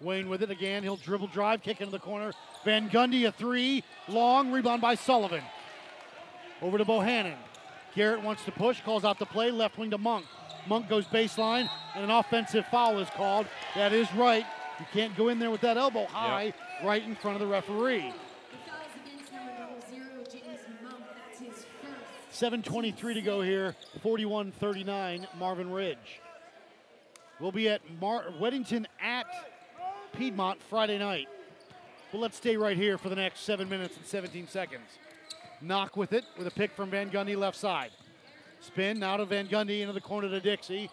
Speaker 2: Wayne with it again. He'll dribble drive, kick into the corner. Van Gundy a three, long rebound by Sullivan. Over to Bohannon. Garrett wants to push, calls out the play, left wing to Monk. Monk goes baseline, and an offensive foul is called. That is right. You can't go in there with that elbow high right in front of the referee.
Speaker 4: The foul is against number zero, James Monk. That's his first.
Speaker 2: 7.23 to go here, 41 39, Marvin Ridge. We'll be at Mar- Weddington at Piedmont Friday night. But let's stay right here for the next 7 minutes and 17 seconds. Knock with it, with a pick from Van Gundy left side. Spin now to Van Gundy into the corner to Dixie.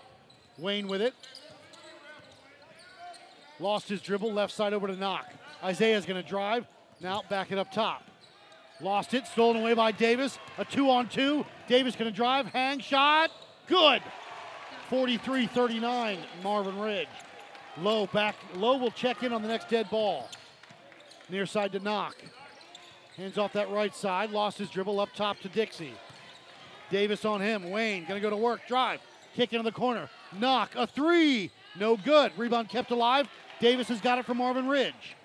Speaker 2: Wayne with it. Lost his dribble, left side over to Knock. Isaiah's going to drive. Now back it up top. Lost it, stolen away by Davis. A two on two. Davis going to drive, hang shot. Good. 43 39, Marvin Ridge. Lowe back. Lowe will check in on the next dead ball. Near side to Knock. Hands off that right side. Lost his dribble up top to Dixie. Davis on him. Wayne going to go to work. Drive. Kick into the corner. Knock. A three. No good. Rebound kept alive. Davis has got it from Marvin Ridge.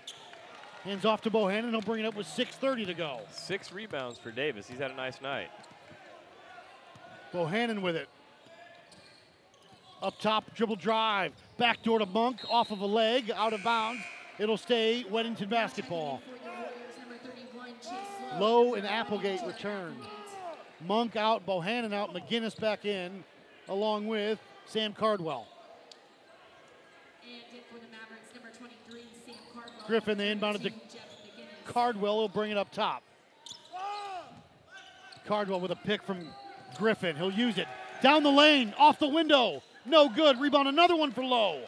Speaker 2: Hands off to Bohannon. He'll bring it up with 6.30 to go.
Speaker 3: Six rebounds for Davis. He's had a nice night.
Speaker 2: Bohannon with it. Up top, dribble drive. Back door to Monk, off of a leg, out of bounds. It'll stay Weddington basketball.
Speaker 4: For the Warriors, number 31, Chase
Speaker 2: Lowe and Applegate return. Monk out, Bohannon out, McGinnis back in, along with Sam Cardwell.
Speaker 4: And in for the Mavericks, number 23, Sam Cardwell.
Speaker 2: Griffin, they inbounded to Cardwell. He'll bring it up top. Cardwell with a pick from Griffin. He'll use it. Down the lane, off the window. No good. Rebound, another one for Lowe.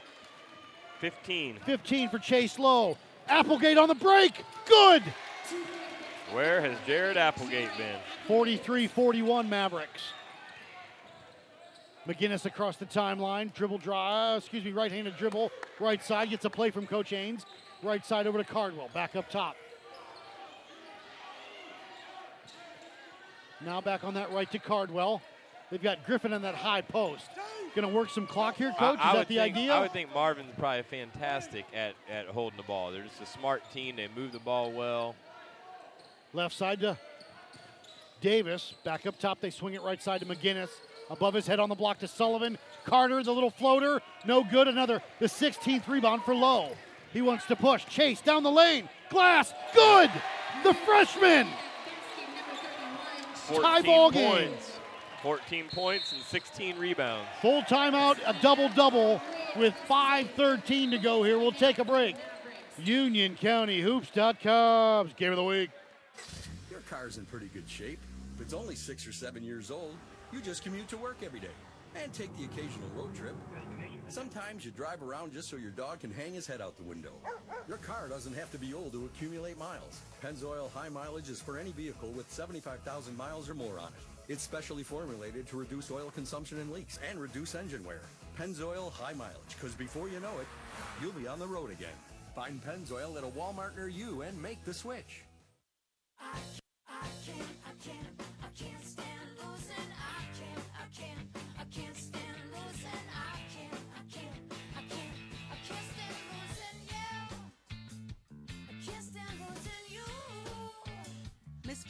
Speaker 3: 15.
Speaker 2: 15 for Chase Lowe. Applegate on the break. Good.
Speaker 3: Where has Jared Applegate been?
Speaker 2: 43 41 Mavericks. McGinnis across the timeline. Dribble drive, excuse me, right handed dribble. Right side gets a play from Coach Haynes. Right side over to Cardwell. Back up top. Now back on that right to Cardwell. They've got Griffin on that high post. Going to work some clock here, Coach.
Speaker 3: I, I
Speaker 2: Is that the
Speaker 3: think,
Speaker 2: idea?
Speaker 3: I would think Marvin's probably fantastic at, at holding the ball. They're just a smart team. They move the ball well.
Speaker 2: Left side to Davis. Back up top, they swing it right side to McGinnis. Above his head on the block to Sullivan. Carter, the little floater. No good. Another, the 16th rebound for Lowe. He wants to push. Chase down the lane. Glass. Good. The freshman. Tie
Speaker 3: 14
Speaker 2: ball game.
Speaker 3: points. 14 points and 16 rebounds.
Speaker 2: Full timeout, a double double with 5.13 to go here. We'll take a break. Union County Hoops.com's game of the week.
Speaker 11: Your car's in pretty good shape. If it's only six or seven years old, you just commute to work every day and take the occasional road trip. Sometimes you drive around just so your dog can hang his head out the window. Your car doesn't have to be old to accumulate miles. Pennzoil High Mileage is for any vehicle with 75,000 miles or more on it. It's specially formulated to reduce oil consumption and leaks and reduce engine wear. Pennzoil High Mileage, because before you know it, you'll be on the road again. Find Pennzoil at a Walmart near you and make the switch.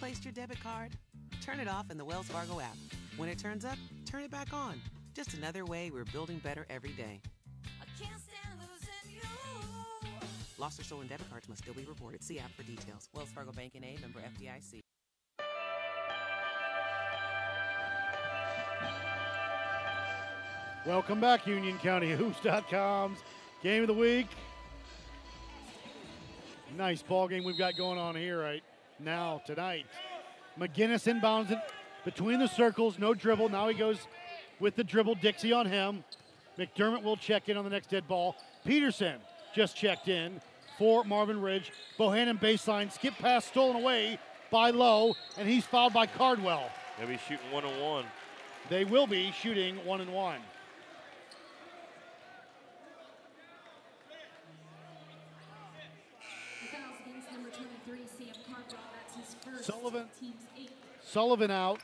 Speaker 5: Misplaced your debit card? Turn it off in the Wells Fargo app. When it turns up, turn it back on. Just another way we're building better every day. I can't stand losing you. Lost or stolen debit cards must still be reported. See app for details. Wells Fargo Bank and A member FDIC.
Speaker 2: Welcome back, Union County Hoops.com's game of the week. Nice ball game we've got going on here right now tonight. McGinnis inbounds it between the circles, no dribble. Now he goes with the dribble. Dixie on him. McDermott will check in on the next dead ball. Peterson just checked in for Marvin Ridge. Bohannon baseline, skip pass stolen away by Lowe, and he's fouled by Cardwell.
Speaker 3: They'll be shooting one on one.
Speaker 2: They will be shooting one and one.
Speaker 4: Fouls against number 23, Sam Cardwell. That's his first.
Speaker 2: Sullivan. Sullivan out,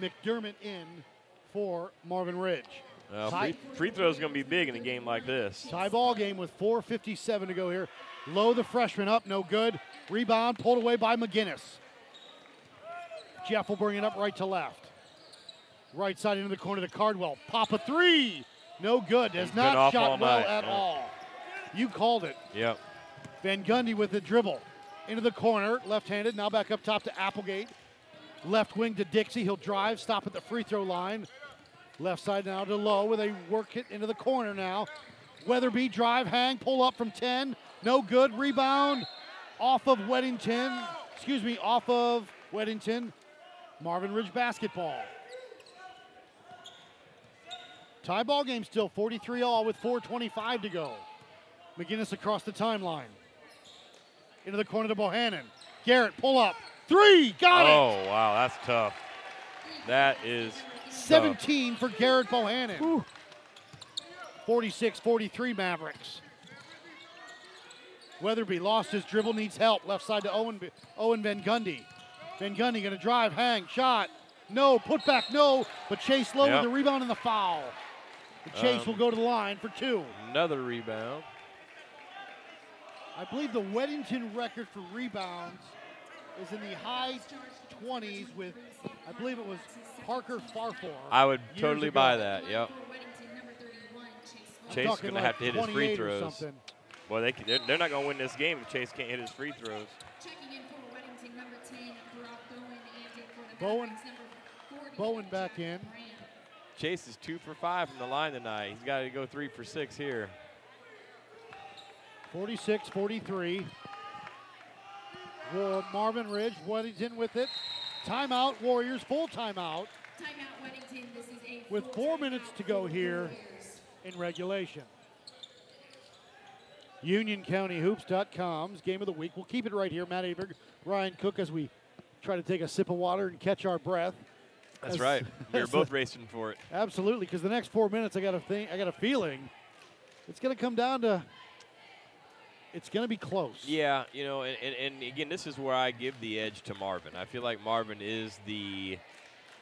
Speaker 2: McDermott in for Marvin Ridge.
Speaker 3: Uh, free, free throws going to be big in a game like this.
Speaker 2: Tie ball game with 4.57 to go here. Lowe the freshman up, no good. Rebound pulled away by McGinnis. Jeff will bring it up right to left. Right side into the corner to Cardwell. Pop a three. No good. Has
Speaker 3: He's
Speaker 2: not shot well
Speaker 3: night,
Speaker 2: at
Speaker 3: yeah.
Speaker 2: all. You called it.
Speaker 3: Yep.
Speaker 2: Van Gundy with the dribble. Into the corner, left handed. Now back up top to Applegate. Left wing to Dixie. He'll drive, stop at the free throw line. Left side now to Lowe, where they work it into the corner now. Weatherby drive, hang, pull up from 10. No good. Rebound off of Weddington. Excuse me, off of Weddington. Marvin Ridge basketball. Tie ball game still 43 all with 4.25 to go. McGinnis across the timeline. Into the corner to Bohannon. Garrett, pull up. Three, got it.
Speaker 3: oh, wow. That's tough. That is tough.
Speaker 2: 17 for Garrett Bohannon. 46 43 Mavericks. Weatherby lost his dribble, needs help. Left side to Owen, Owen Van Gundy. Van Gundy going to drive, hang, shot. No, put back, no. But Chase Lowe
Speaker 3: Yep.
Speaker 2: with the rebound and the foul. And Chase
Speaker 3: Um,
Speaker 2: will go to the line for two.
Speaker 3: Another rebound.
Speaker 2: I believe the Weddington record for rebounds is in the high 20s with, I believe it was Parker Farfor.
Speaker 3: I would totally
Speaker 2: ago.
Speaker 3: buy that. Yep. Chase is
Speaker 2: talking
Speaker 3: going to have to hit his free throws.
Speaker 2: something.
Speaker 3: Well, they, can- they're, they're not going to win this game if Chase can't hit his free throws.
Speaker 4: Checking in for Weddington, number 10, Brock Bowen, and in for the
Speaker 2: Bowen,
Speaker 4: Mavericks, number 40,
Speaker 2: Bowen back in.
Speaker 3: Chase is two for five from the line tonight. He's got to go three for six here.
Speaker 2: 46 43. War- Marvin Ridge, Weddington with it. Timeout, Warriors, full timeout
Speaker 4: Timeout, Weddington. This is a
Speaker 2: with four minutes to go here in regulation. UnionCountyHoops.com's game of the week. We'll keep it right here. Matt Aberg, Ryan Cook, as we try to take a sip of water and catch our breath.
Speaker 3: That's
Speaker 2: As-
Speaker 3: right. [LAUGHS] We
Speaker 2: are
Speaker 3: both
Speaker 2: the-
Speaker 3: racing for it.
Speaker 2: Absolutely, because the next four minutes, I got a thing. I got a feeling it's going to come down to. It's going to be close.
Speaker 3: Yeah, you know, and, and, and again, this is where I give the edge to Marvin. I feel like Marvin is the.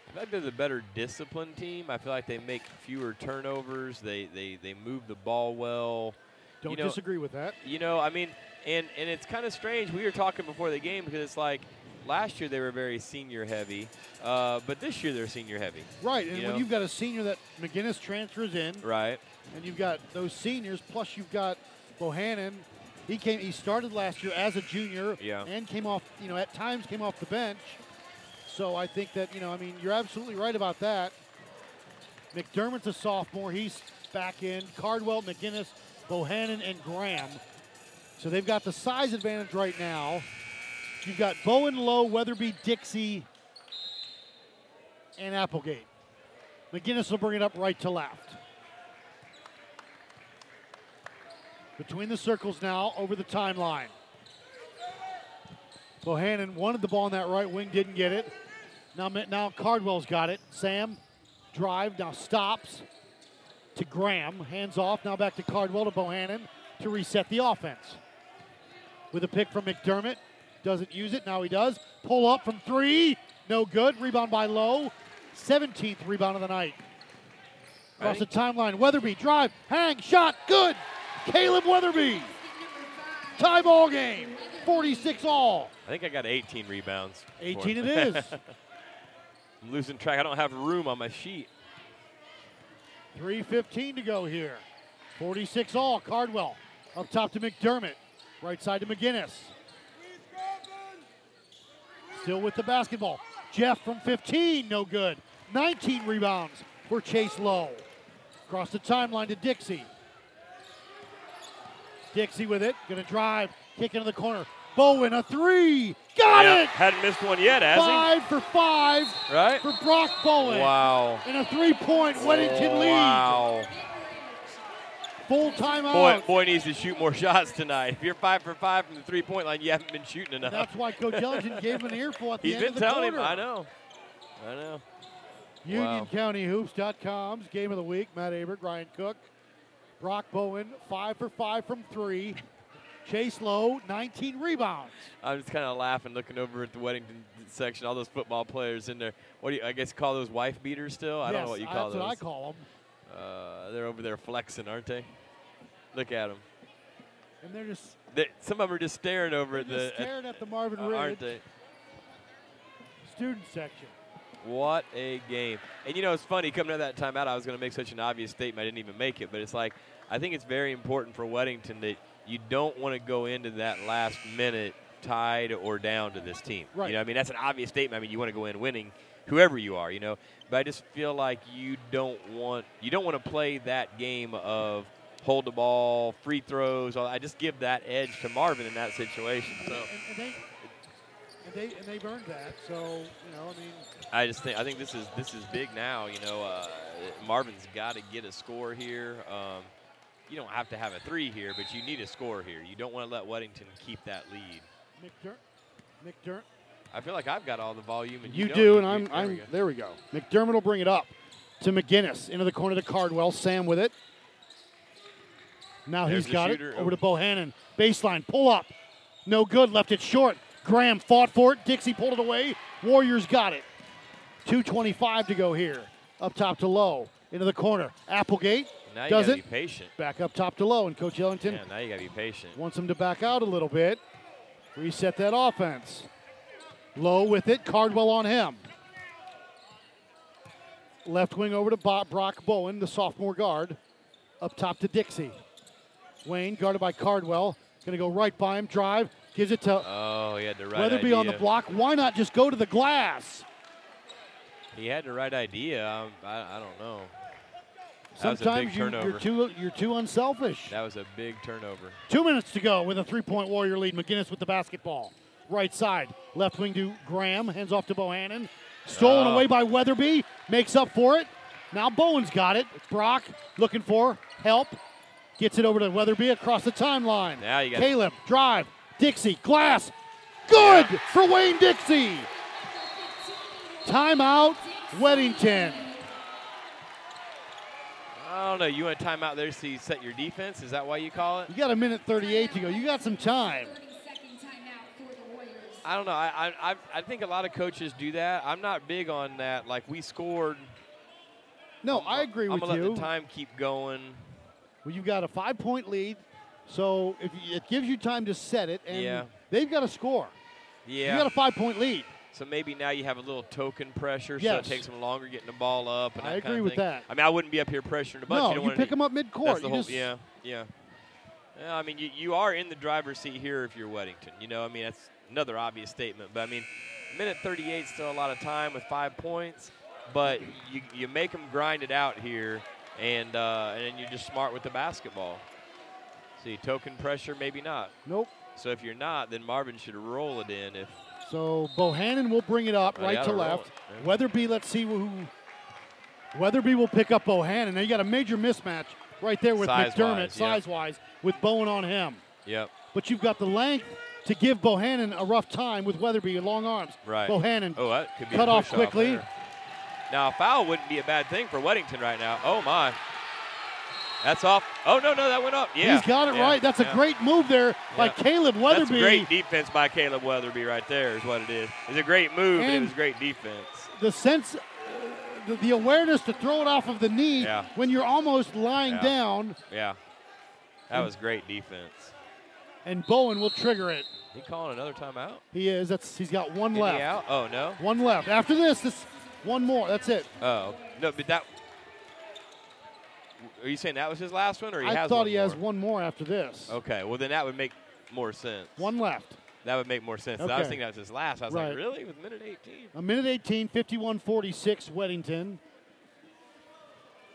Speaker 3: I feel like they're the better disciplined team. I feel like they make fewer turnovers. They they, they move the ball well.
Speaker 2: Don't
Speaker 3: you know,
Speaker 2: disagree with that.
Speaker 3: You know, I mean, and and it's kind of strange. We were talking before the game because it's like last year they were very senior heavy, uh, but this year they're senior heavy.
Speaker 2: Right, and
Speaker 3: you
Speaker 2: when
Speaker 3: know?
Speaker 2: you've got a senior that McGinnis transfers in,
Speaker 3: Right.
Speaker 2: and you've got those seniors, plus you've got Bohannon. He came. He started last year as a junior,
Speaker 3: Yeah.
Speaker 2: and came off. You know, at times came off the bench. So I think that you know, I mean, you're absolutely right about that. McDermott's a sophomore. He's back in. Cardwell, McGinnis, Bohannon, and Graham. So they've got the size advantage right now. You've got Bowen, Lowe, Weatherby, Dixie, and Applegate. McGinnis will bring it up right to left. Between the circles now, over the timeline. Bohannon wanted the ball on that right wing, didn't get it. Now, now Cardwell's got it. Sam, drive, now stops to Graham. Hands off, now back to Cardwell to Bohannon to reset the offense. With a pick from McDermott. Doesn't use it, now he does. Pull up from three, no good. Rebound by Lowe. 17th rebound of the night. Across the timeline, Weatherby, drive, hang, shot, good. Caleb Weatherby. Tie ball game, 46 all.
Speaker 3: I think I got 18 rebounds.
Speaker 2: 18 it is. [LAUGHS]
Speaker 3: I'm losing track. I don't have room on my sheet.
Speaker 2: 3.15 to go here. 46 all. Cardwell up top to McDermott. Right side to McGinnis. Still with the basketball. Jeff from 15, no good. 19 rebounds for Chase Lowe. Across the timeline to Dixie. Dixie with it, gonna drive, kick into the corner. Bowen, a three. Got
Speaker 3: Yeah,
Speaker 2: it!
Speaker 3: Hadn't missed one yet, has
Speaker 2: Five for five?
Speaker 3: Right?
Speaker 2: for Brock Bowen.
Speaker 3: Wow.
Speaker 2: And a three point Weddington lead.
Speaker 3: Wow.
Speaker 2: Full timeout.
Speaker 3: Boy, boy needs to shoot more [LAUGHS] shots tonight. If you're five for five from the three point line, you haven't been shooting enough.
Speaker 2: That's why Coach Ellington [LAUGHS] gave him an earful at the
Speaker 3: He's
Speaker 2: end of the quarter.
Speaker 3: He's been telling him. I know. I know. Wow.
Speaker 2: UnionCountyHoops.com's game of the week. Matt Aberg, Ryan Cook, Brock Bowen, five for five from three. Chase Lowe, 19 rebounds.
Speaker 3: I'm just kind of laughing, looking over at the Weddington section. All those football players in there. What do you? I guess you call those wife beaters still. I don't know what you call
Speaker 2: that's
Speaker 3: those.
Speaker 2: what I call them.
Speaker 3: Uh, they're over there flexing, aren't they? Look at them.
Speaker 2: And they're just,
Speaker 3: They, some of them are just staring over at the.
Speaker 2: staring at the Marvin
Speaker 3: uh,
Speaker 2: Ridge
Speaker 3: aren't they?
Speaker 2: student section.
Speaker 3: What a game. And you know, it's funny, coming out of that timeout, I was going to make such an obvious statement, I didn't even make it. But it's like, I think it's very important for Weddington that you don't want to go into that last minute tied or down to this team.
Speaker 2: Right.
Speaker 3: You know, I mean, that's an obvious statement. I mean, you want to go in winning, whoever you are, you know. But I just feel like you don't want you don't want to play that game of hold the ball, free throws. I just give that edge to Marvin in that situation. So
Speaker 2: And, and they and they and they've earned that. So you know, I mean,
Speaker 3: I just think I think this is this is big now. You know, uh, Marvin's got to get a score here. Um, you don't have to have a three here, but you need a score here. You don't want to let Weddington keep that lead.
Speaker 2: McDermott. McDermott.
Speaker 3: I feel like I've got all the volume, and
Speaker 2: You
Speaker 3: you,
Speaker 2: do, and I'm.
Speaker 3: there we
Speaker 2: I'm.
Speaker 3: go.
Speaker 2: There we go. McDermott will bring it up to McGinnis into the corner to Cardwell. Sam with it. Now
Speaker 3: There's
Speaker 2: he's got it over to Bohannon. Baseline pull up, no good. Left it short. Graham fought for it. Dixie pulled it away. Warriors got it. 2:25 to go here. Up top to Lowe into the corner. Applegate
Speaker 3: Now you
Speaker 2: does
Speaker 3: gotta
Speaker 2: it.
Speaker 3: be patient.
Speaker 2: Back up top to Lowe, and Coach Ellington
Speaker 3: Yeah, now you got to be patient.
Speaker 2: wants him to back out a little bit. Reset that offense. Lowe with it. Cardwell on him. Left wing over to Bo- Brock Bowen, the sophomore guard. Up top to Dixie. Wayne guarded by Cardwell. Going to go right by him. Drive. Gives it to
Speaker 3: Oh, he had the right
Speaker 2: Weatherby
Speaker 3: idea.
Speaker 2: on the block. Why not just go to the glass?
Speaker 3: He had the right idea. I, I don't know. That was a big
Speaker 2: Sometimes you, you're too you're too unselfish.
Speaker 3: That was a big turnover.
Speaker 2: Two minutes to go with a three-point Warrior lead. McGinnis with the basketball. Right side. Left wing to Graham. Hands off to Bohannon. Stolen
Speaker 3: Oh.
Speaker 2: away by Weatherby. Makes up for it. Now Bowen's got it. Brock looking for help. Gets it over to Weatherby across the timeline.
Speaker 3: Now you got
Speaker 2: Caleb, drive. Dixie, glass. Good for Wayne Dixie. Timeout, Weddington.
Speaker 3: I don't know. You want a timeout there so you set your defense? Is that why you call it?
Speaker 2: You got a minute 38 to go. You got some time.
Speaker 3: I don't know. I, I I think a lot of coaches do that. I'm not big on that. Like we scored.
Speaker 2: No, I agree
Speaker 3: I'm
Speaker 2: with you.
Speaker 3: I'm gonna let the time keep going.
Speaker 2: Well, you've got a five point lead, so if you, it gives you time to set it, and
Speaker 3: Yeah.
Speaker 2: they've got to score.
Speaker 3: Yeah.
Speaker 2: You got a five point lead.
Speaker 3: So maybe now you have a little token pressure, so it takes them longer getting the ball up. And
Speaker 2: I
Speaker 3: that kind
Speaker 2: agree
Speaker 3: of
Speaker 2: with
Speaker 3: thing.
Speaker 2: that.
Speaker 3: I mean, I wouldn't be up here pressuring a bunch.
Speaker 2: No,
Speaker 3: you,
Speaker 2: you pick
Speaker 3: do-
Speaker 2: 'em up midcourt.
Speaker 3: That's the whole,
Speaker 2: just-
Speaker 3: yeah, yeah. Yeah, I mean, you, you are in the driver's seat here if you're Weddington. You know, I mean, that's another obvious statement. But I mean, minute 38 is still a lot of time with five points. But you, you make them grind it out here, and uh, and then you're just smart with the basketball. See, token pressure, maybe not.
Speaker 2: Nope.
Speaker 3: So if you're not, then Marvin should roll it in. If
Speaker 2: So Bohannon will bring it up
Speaker 3: they
Speaker 2: right
Speaker 3: gotta
Speaker 2: left.
Speaker 3: it.
Speaker 2: Weatherby, let's see who. Weatherby will pick up Bohannon. Now you got a major mismatch right there with
Speaker 3: Size-wise,
Speaker 2: McDermott,
Speaker 3: yep.
Speaker 2: size wise, with Bowen on him.
Speaker 3: Yep.
Speaker 2: But you've got the length to give Bohannon a rough time with Weatherby long arms.
Speaker 3: Right.
Speaker 2: Bohannon
Speaker 3: Oh, that could be
Speaker 2: cut off quickly.
Speaker 3: Now, a foul wouldn't be a bad thing for Weddington right now. Oh, my. That's off. Oh, no, no, that went up. Yeah.
Speaker 2: He's got it
Speaker 3: yeah,
Speaker 2: right. That's
Speaker 3: yeah.
Speaker 2: a great move there by Caleb Weatherby.
Speaker 3: That's great defense by Caleb Weatherby right there is what it is. It's a great move, and, it was great defense.
Speaker 2: the sense, uh, the, the awareness to throw it off of the knee
Speaker 3: Yeah.
Speaker 2: when you're almost lying
Speaker 3: Yeah.
Speaker 2: down,
Speaker 3: Yeah. That was great defense.
Speaker 2: and Bowen will trigger it.
Speaker 3: He calling another timeout?
Speaker 2: He is. That's he's got one
Speaker 3: he
Speaker 2: left.
Speaker 3: out? Oh, no?
Speaker 2: One left. After this, this one more. That's it.
Speaker 3: Oh, no, but that. Are you saying that was his last one, or he
Speaker 2: I
Speaker 3: has
Speaker 2: thought
Speaker 3: one
Speaker 2: he has one more after this.
Speaker 3: Okay, well, then that would make more sense.
Speaker 2: One left.
Speaker 3: That would make more sense. I was
Speaker 2: Okay.
Speaker 3: thinking that was his last. I was
Speaker 2: Right.
Speaker 3: like, really? With minute 18?
Speaker 2: A minute 18, 51-46, Weddington.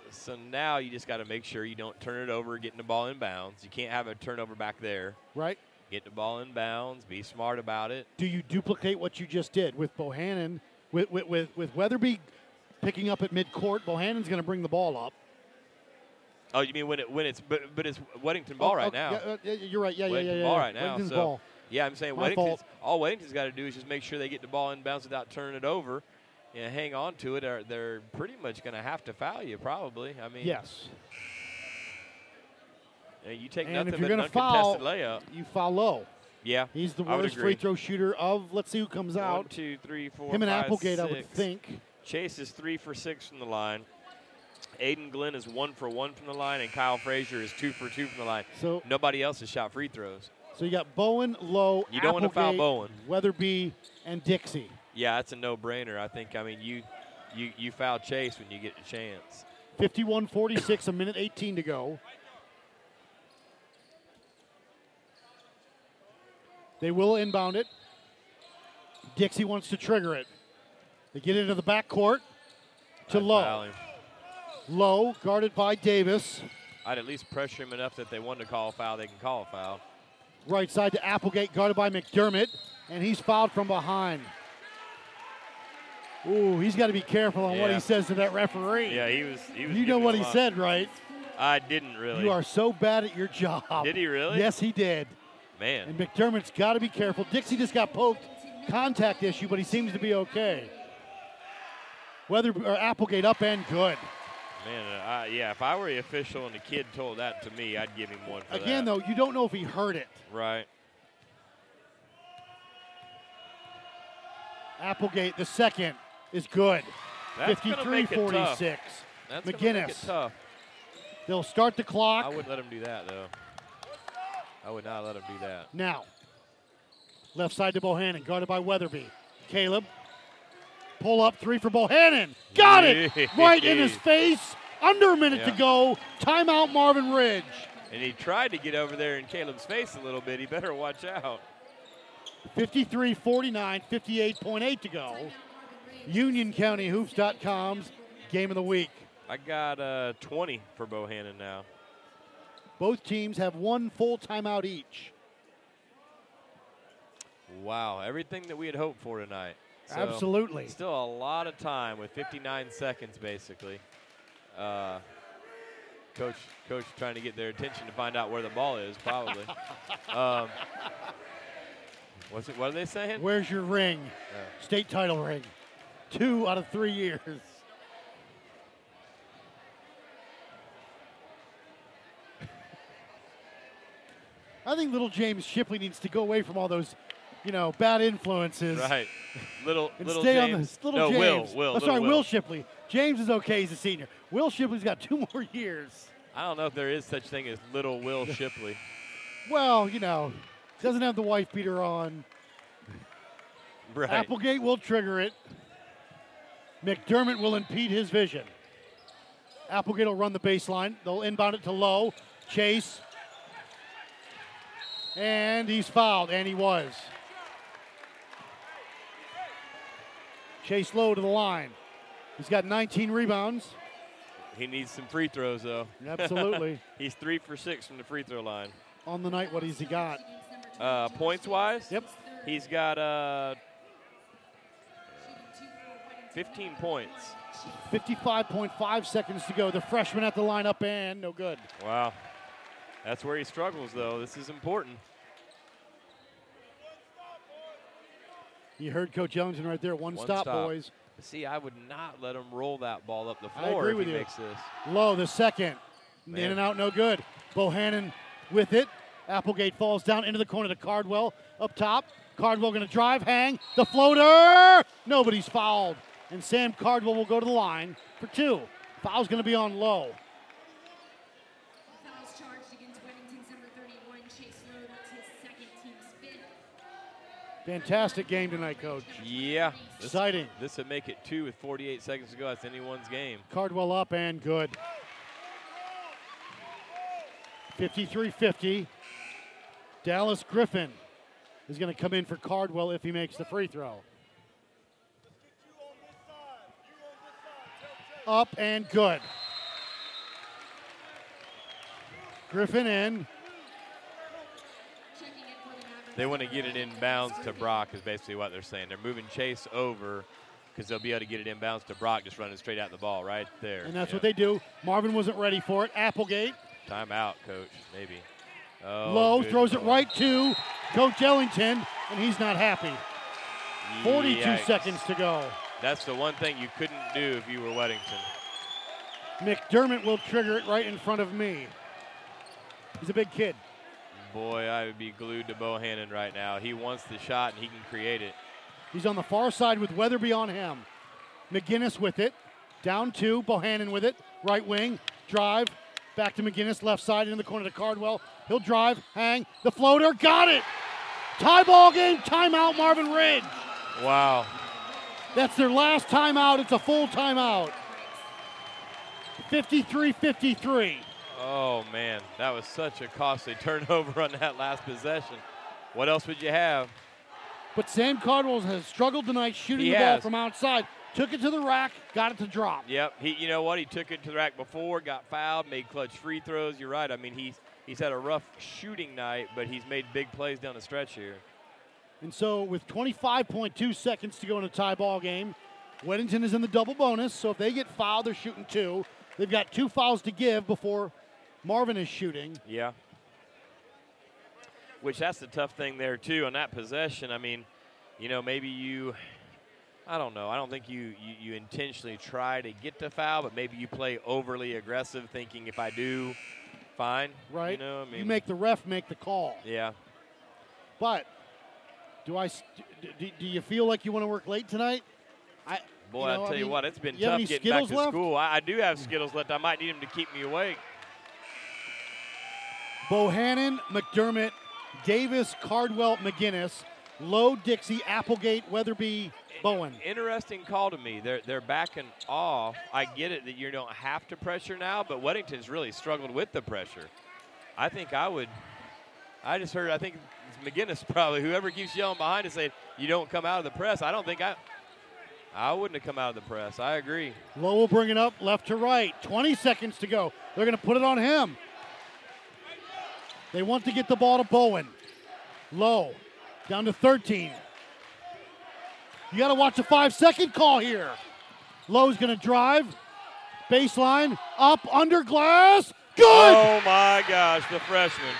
Speaker 3: So now you just got to make sure you don't turn it over, getting the ball in bounds. You can't have a turnover back there.
Speaker 2: Right.
Speaker 3: get the ball in bounds, be smart about it.
Speaker 2: Do you duplicate what you just did with Bohannon, with, with, with, with Weatherby picking up at midcourt? Bohannon's going to bring the ball up.
Speaker 3: Oh, you mean when it when it's but but it's Weddington ball
Speaker 2: Oh,
Speaker 3: right
Speaker 2: oh,
Speaker 3: now.
Speaker 2: yeah, uh, you're right. Yeah, yeah,
Speaker 3: Weddington
Speaker 2: yeah, yeah.
Speaker 3: ball
Speaker 2: yeah.
Speaker 3: right now.
Speaker 2: Weddington's
Speaker 3: so
Speaker 2: ball.
Speaker 3: yeah, I'm saying
Speaker 2: My
Speaker 3: Weddington's
Speaker 2: fault.
Speaker 3: all Weddington's got to do is just make sure they get the ball inbounds without turning it over. And hang on to it, or they're pretty much going to have to foul you, probably. I mean,
Speaker 2: Yes.
Speaker 3: you take
Speaker 2: And
Speaker 3: nothing
Speaker 2: if you're
Speaker 3: but an
Speaker 2: foul,
Speaker 3: layup.
Speaker 2: you foul Lowe.
Speaker 3: Yeah,
Speaker 2: He's the worst free throw shooter of. Let's see who comes
Speaker 3: One,
Speaker 2: out.
Speaker 3: two, three, four,
Speaker 2: Him and
Speaker 3: five,
Speaker 2: Applegate, I would think.
Speaker 3: Chase is three for six from the line. Aiden Glenn is one for one from the line, and Kyle Frazier is two for two from the line.
Speaker 2: So-
Speaker 3: nobody else has shot free throws.
Speaker 2: So you got Bowen, Lowe,
Speaker 3: You don't wanna foul Bowen.
Speaker 2: Weatherby, and Dixie.
Speaker 3: Yeah, that's a no-brainer. I think. I mean, you you you foul Chase when you get the chance.
Speaker 2: 51-46, a minute 18 to go. They will inbound it. Dixie wants to trigger it. They get into the back court to
Speaker 3: I'd
Speaker 2: Lowe. Lowe, guarded by Davis.
Speaker 3: I'd at least pressure him enough that they want to call a foul, they can call a foul.
Speaker 2: Right side to Applegate, guarded by McDermott, and he's fouled from behind. Ooh, he's got to be careful on what he says to that referee.
Speaker 3: Yeah, he was. He was
Speaker 2: You know what he said, right?
Speaker 3: I didn't really.
Speaker 2: You are so bad at your job.
Speaker 3: Did he really?
Speaker 2: Yes, he did.
Speaker 3: Man.
Speaker 2: And McDermott's got to be careful. Dixie just got poked, contact issue, but he seems to be okay. Weather or Applegate up and good.
Speaker 3: Man, uh, yeah. If I were the official and the kid told that to me, I'd give him one for
Speaker 2: Again,
Speaker 3: that.
Speaker 2: though, you don't know if he heard it.
Speaker 3: Right.
Speaker 2: Applegate, the second, is good.
Speaker 3: That's
Speaker 2: 53
Speaker 3: make it tough.
Speaker 2: 46.
Speaker 3: That's
Speaker 2: McGinnis.
Speaker 3: tough.
Speaker 2: They'll start the clock.
Speaker 3: I wouldn't let him do that though. I would not let him do that.
Speaker 2: Now, left side to Bohannon, guarded by Weatherby. Caleb, pull up three for Bohannon. Got it! [LAUGHS] right in his face. Under a minute to go. Timeout, Marvin Ridge.
Speaker 3: And he tried to get over there in Caleb's face a little bit. He better watch out.
Speaker 2: 53 49, 58.8 to go. UnionCountyHoops.com's game of the week.
Speaker 3: I got uh, 20 for Bohannon now.
Speaker 2: Both teams have one full timeout each.
Speaker 3: Wow, everything that we had hoped for tonight. So,
Speaker 2: Absolutely.
Speaker 3: Still a lot of time with 59 seconds, basically. Uh, coach, coach, trying to get their attention to find out where the ball is, probably. [LAUGHS] um, what's it? What are they saying?
Speaker 2: Where's your ring?
Speaker 3: Yeah.
Speaker 2: State title ring. Two out of three years. [LAUGHS] I think little James Shipley needs to go away from all those, you know, bad influences.
Speaker 3: Right. Little,
Speaker 2: And
Speaker 3: little
Speaker 2: stay
Speaker 3: James.
Speaker 2: on little
Speaker 3: no,
Speaker 2: James.
Speaker 3: Will. Will.
Speaker 2: Oh, sorry,
Speaker 3: Will.
Speaker 2: Will Shipley. James is okay. He's a senior. Will Shipley's got two [LAUGHS] more years.
Speaker 3: I don't know if there is such thing as little Will [LAUGHS] Shipley.
Speaker 2: Well, you know, doesn't have the wife beater on.
Speaker 3: Right.
Speaker 2: Applegate will trigger it. McDermott will impede his vision. Applegate will run the baseline. They'll inbound it to Lowe. Chase. And he's fouled, and he was. Chase Lowe to the line. He's got 19 rebounds.
Speaker 3: He needs some free throws, though.
Speaker 2: Absolutely. [LAUGHS]
Speaker 3: He's three for six from the free throw line.
Speaker 2: On the night, what has he got?
Speaker 3: Uh, points wise,
Speaker 2: yep,
Speaker 3: he's got uh, 15 points.
Speaker 2: 55.5 seconds to go. The freshman at the line up and no good.
Speaker 3: Wow, that's where he struggles, though. This is important.
Speaker 2: You heard Coach Youngson right there. One,
Speaker 3: One
Speaker 2: stop,
Speaker 3: stop.
Speaker 2: boys.
Speaker 3: See, I would not let him roll that ball up the floor I
Speaker 2: agree
Speaker 3: if
Speaker 2: with
Speaker 3: he
Speaker 2: you.
Speaker 3: makes this.
Speaker 2: Lowe, the second. In and out, no good. Bohannon with it. Applegate falls down into the corner to Cardwell up top. Cardwell going to drive, hang. The floater. Nobody's fouled. And Sam Cardwell will go to the line for two. Foul's going to be on Lowe.
Speaker 4: Fouls charged against Weddington's number 31, Chase Lowe. That's his second, team's fifth.
Speaker 2: Fantastic game tonight, Coach.
Speaker 3: Yeah, this,
Speaker 2: Exciting.
Speaker 3: This would make it two with 48 seconds to go. That's anyone's game.
Speaker 2: Cardwell up and good. 53 50. Dallas Griffin is going to come in for Cardwell if he makes the free throw. Up and good. Griffin in.
Speaker 4: Checking in for the
Speaker 3: They want to get it in bounds to Brock, is basically what they're saying. They're moving Chase over because they'll be able to get it in bounds to Brock, just running straight out the ball right there.
Speaker 2: And that's
Speaker 3: Yeah.
Speaker 2: what they do. Marvin wasn't ready for it. Applegate
Speaker 3: Timeout, coach, maybe. Oh, Lowe
Speaker 2: throws it right to Coach Ellington, and he's not happy. 42
Speaker 3: Yikes.
Speaker 2: seconds to go.
Speaker 3: That's the one thing you couldn't do if you were Weddington.
Speaker 2: McDermott will trigger it right in front of me. He's a big kid.
Speaker 3: Boy, I would be glued to Bohannon right now. He wants the shot and he can create it.
Speaker 2: He's on the far side with Weatherby on him. McGinnis with it. Down two. Bohannon with it. Right wing. Drive. Back to McGinnis. Left side into the corner to Cardwell. He'll drive. Hang. The floater. Got it. Tie ball game. Timeout Marvin Ridge.
Speaker 3: Wow.
Speaker 2: That's their last timeout. It's a full timeout. 53 53.
Speaker 3: Oh, man. That was such a costly [LAUGHS] turnover on that last possession. What else would you have?
Speaker 2: But Sam Cardwell has struggled tonight shooting
Speaker 3: He
Speaker 2: the ball from outside. Took it to the rack. Got it to drop.
Speaker 3: Yep. He, you know what? He took it to the rack before, got fouled, made clutch free throws. You're right. I mean, he's he's had a rough shooting night, but he's made big plays down the stretch here.
Speaker 2: And so, with 25.2 seconds to go in a tie ball game, Weddington is in the double bonus. So, if they get fouled, they're shooting two. They've got two fouls to give before Marvin is shooting.
Speaker 3: Yeah. Which that's the tough thing there too on that possession. I mean, you know, maybe you I don't know. I don't think you, you, you intentionally try to get the foul, but maybe you play overly aggressive thinking if I do, fine.
Speaker 2: Right?
Speaker 3: You know, I mean
Speaker 2: you make the ref make the call.
Speaker 3: Yeah.
Speaker 2: But do I? Do, do you feel like you want to work late tonight? I.
Speaker 3: Boy,
Speaker 2: you
Speaker 3: I
Speaker 2: know,
Speaker 3: tell
Speaker 2: I
Speaker 3: you what, it's been tough getting back to
Speaker 2: left?
Speaker 3: school. I, I do have Skittles left. I might need them to keep me awake.
Speaker 2: Bohannon, McDermott, Davis, Cardwell, McGinnis, Lowe, Dixie, Applegate, Weatherby, Bowen.
Speaker 3: Interesting call to me. They're they're backing off. I get it that you don't have to pressure now, but Weddington's really struggled with the pressure. I think I would. I just heard. I think McGinnis [LAUGHS] probably. Whoever keeps yelling behind us saying you don't come out of the press. I don't think I. I wouldn't have come out of the press. I agree.
Speaker 2: Lowe will bring it up left to right. 20 seconds to go. They're going to put it on him. They want to get the ball to Bowen. Lowe. Down to 13. You got to watch a five second call here. Lowe's going to drive. Baseline. Up under glass. Good.
Speaker 3: Oh my gosh, the freshman.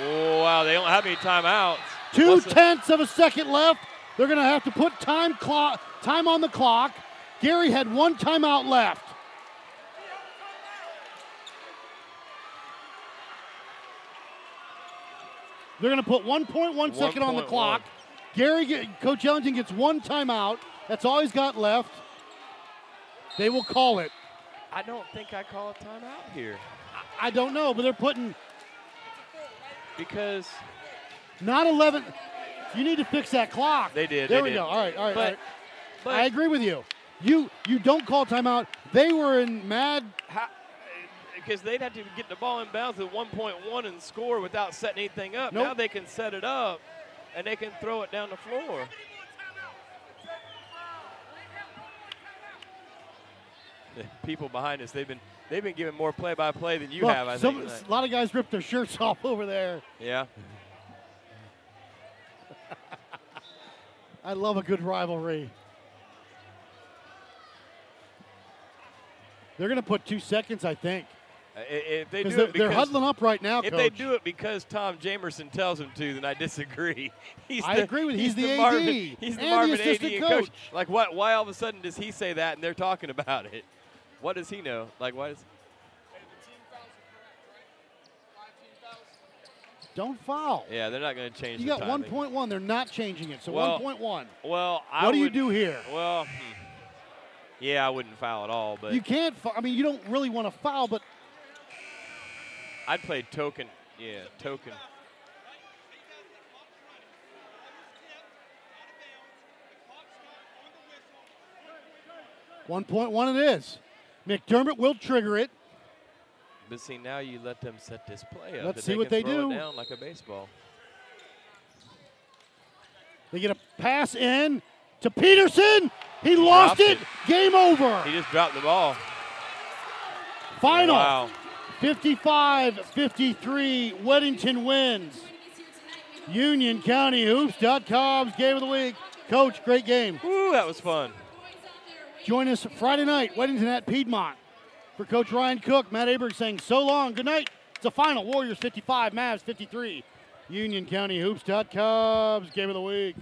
Speaker 3: Oh, wow, they don't have any timeouts.
Speaker 2: Two
Speaker 3: What's
Speaker 2: tenths of a second left. They're going to have to put time clock time on the clock. Gary had one timeout left. They're going to put 1.1 second on the
Speaker 3: 1.1.
Speaker 2: clock. Gary, get, Coach Ellington gets one timeout. That's all he's got left. They will call it.
Speaker 3: I don't think I call a timeout here
Speaker 2: I don't know, but they're putting
Speaker 3: because
Speaker 2: not 11. You need to fix that clock.
Speaker 3: They did,
Speaker 2: There
Speaker 3: they
Speaker 2: we
Speaker 3: did.
Speaker 2: go. All right, all right.
Speaker 3: But-
Speaker 2: all right.
Speaker 3: but-
Speaker 2: I agree with you. You you don't call timeout. They were in mad.
Speaker 3: Because they'd have to get the ball in bounds at 1.1 and score without setting anything up.
Speaker 2: Nope.
Speaker 3: Now they can set it up and they can throw it down the floor. The [LAUGHS] people behind us, they've been they've been giving more play-by-play than you
Speaker 2: Look,
Speaker 3: have. I
Speaker 2: some-
Speaker 3: think.
Speaker 2: a lot of guys ripped their shirts [LAUGHS] off over there.
Speaker 3: Yeah.
Speaker 2: I love a good rivalry. They're going to put two seconds, I think.
Speaker 3: If they do
Speaker 2: Because
Speaker 3: it
Speaker 2: they're, they're
Speaker 3: because-
Speaker 2: huddling up right now,
Speaker 3: If
Speaker 2: Coach.
Speaker 3: they do it because Tom Jamerson tells them to, then I disagree. [LAUGHS] He's
Speaker 2: I
Speaker 3: the,
Speaker 2: agree with you. He's the AD
Speaker 3: Marvin, he's the
Speaker 2: and the
Speaker 3: Marvin AD coach.
Speaker 2: coach.
Speaker 3: Like, what? Why all of a sudden does he say that and they're talking about it? What does he know? Like, why does?
Speaker 2: Don't foul.
Speaker 3: Yeah, they're not going to change.
Speaker 2: You
Speaker 3: the
Speaker 2: got 1.1. They're not changing it. So
Speaker 3: Well,
Speaker 2: 1.1.
Speaker 3: Well, I
Speaker 2: What do you do here?
Speaker 3: Well, hmm. yeah, I wouldn't foul at all, but
Speaker 2: You can't. I mean, you don't really want to foul, but
Speaker 3: I'd play token. Yeah, token.
Speaker 2: 1.1 it is. McDermott will trigger it.
Speaker 3: But see, now you let them set this play up.
Speaker 2: Let's see
Speaker 3: they
Speaker 2: what they do.
Speaker 3: It down like a baseball.
Speaker 2: They get a pass in to Peterson. He lost it.
Speaker 3: it.
Speaker 2: Game over.
Speaker 3: He just dropped the ball.
Speaker 2: Final.
Speaker 3: Wow.
Speaker 2: 55 53. Weddington wins. UnionCountyHoops.com's game of the week. Coach, great game.
Speaker 3: Ooh, that was fun.
Speaker 2: Join us Friday night, Weddington at Piedmont. For Coach Ryan Cook, Matt Aberg saying so long, good night. It's a final Warriors 55, Mavs 53. UnionCountyHoops.com's game of the week.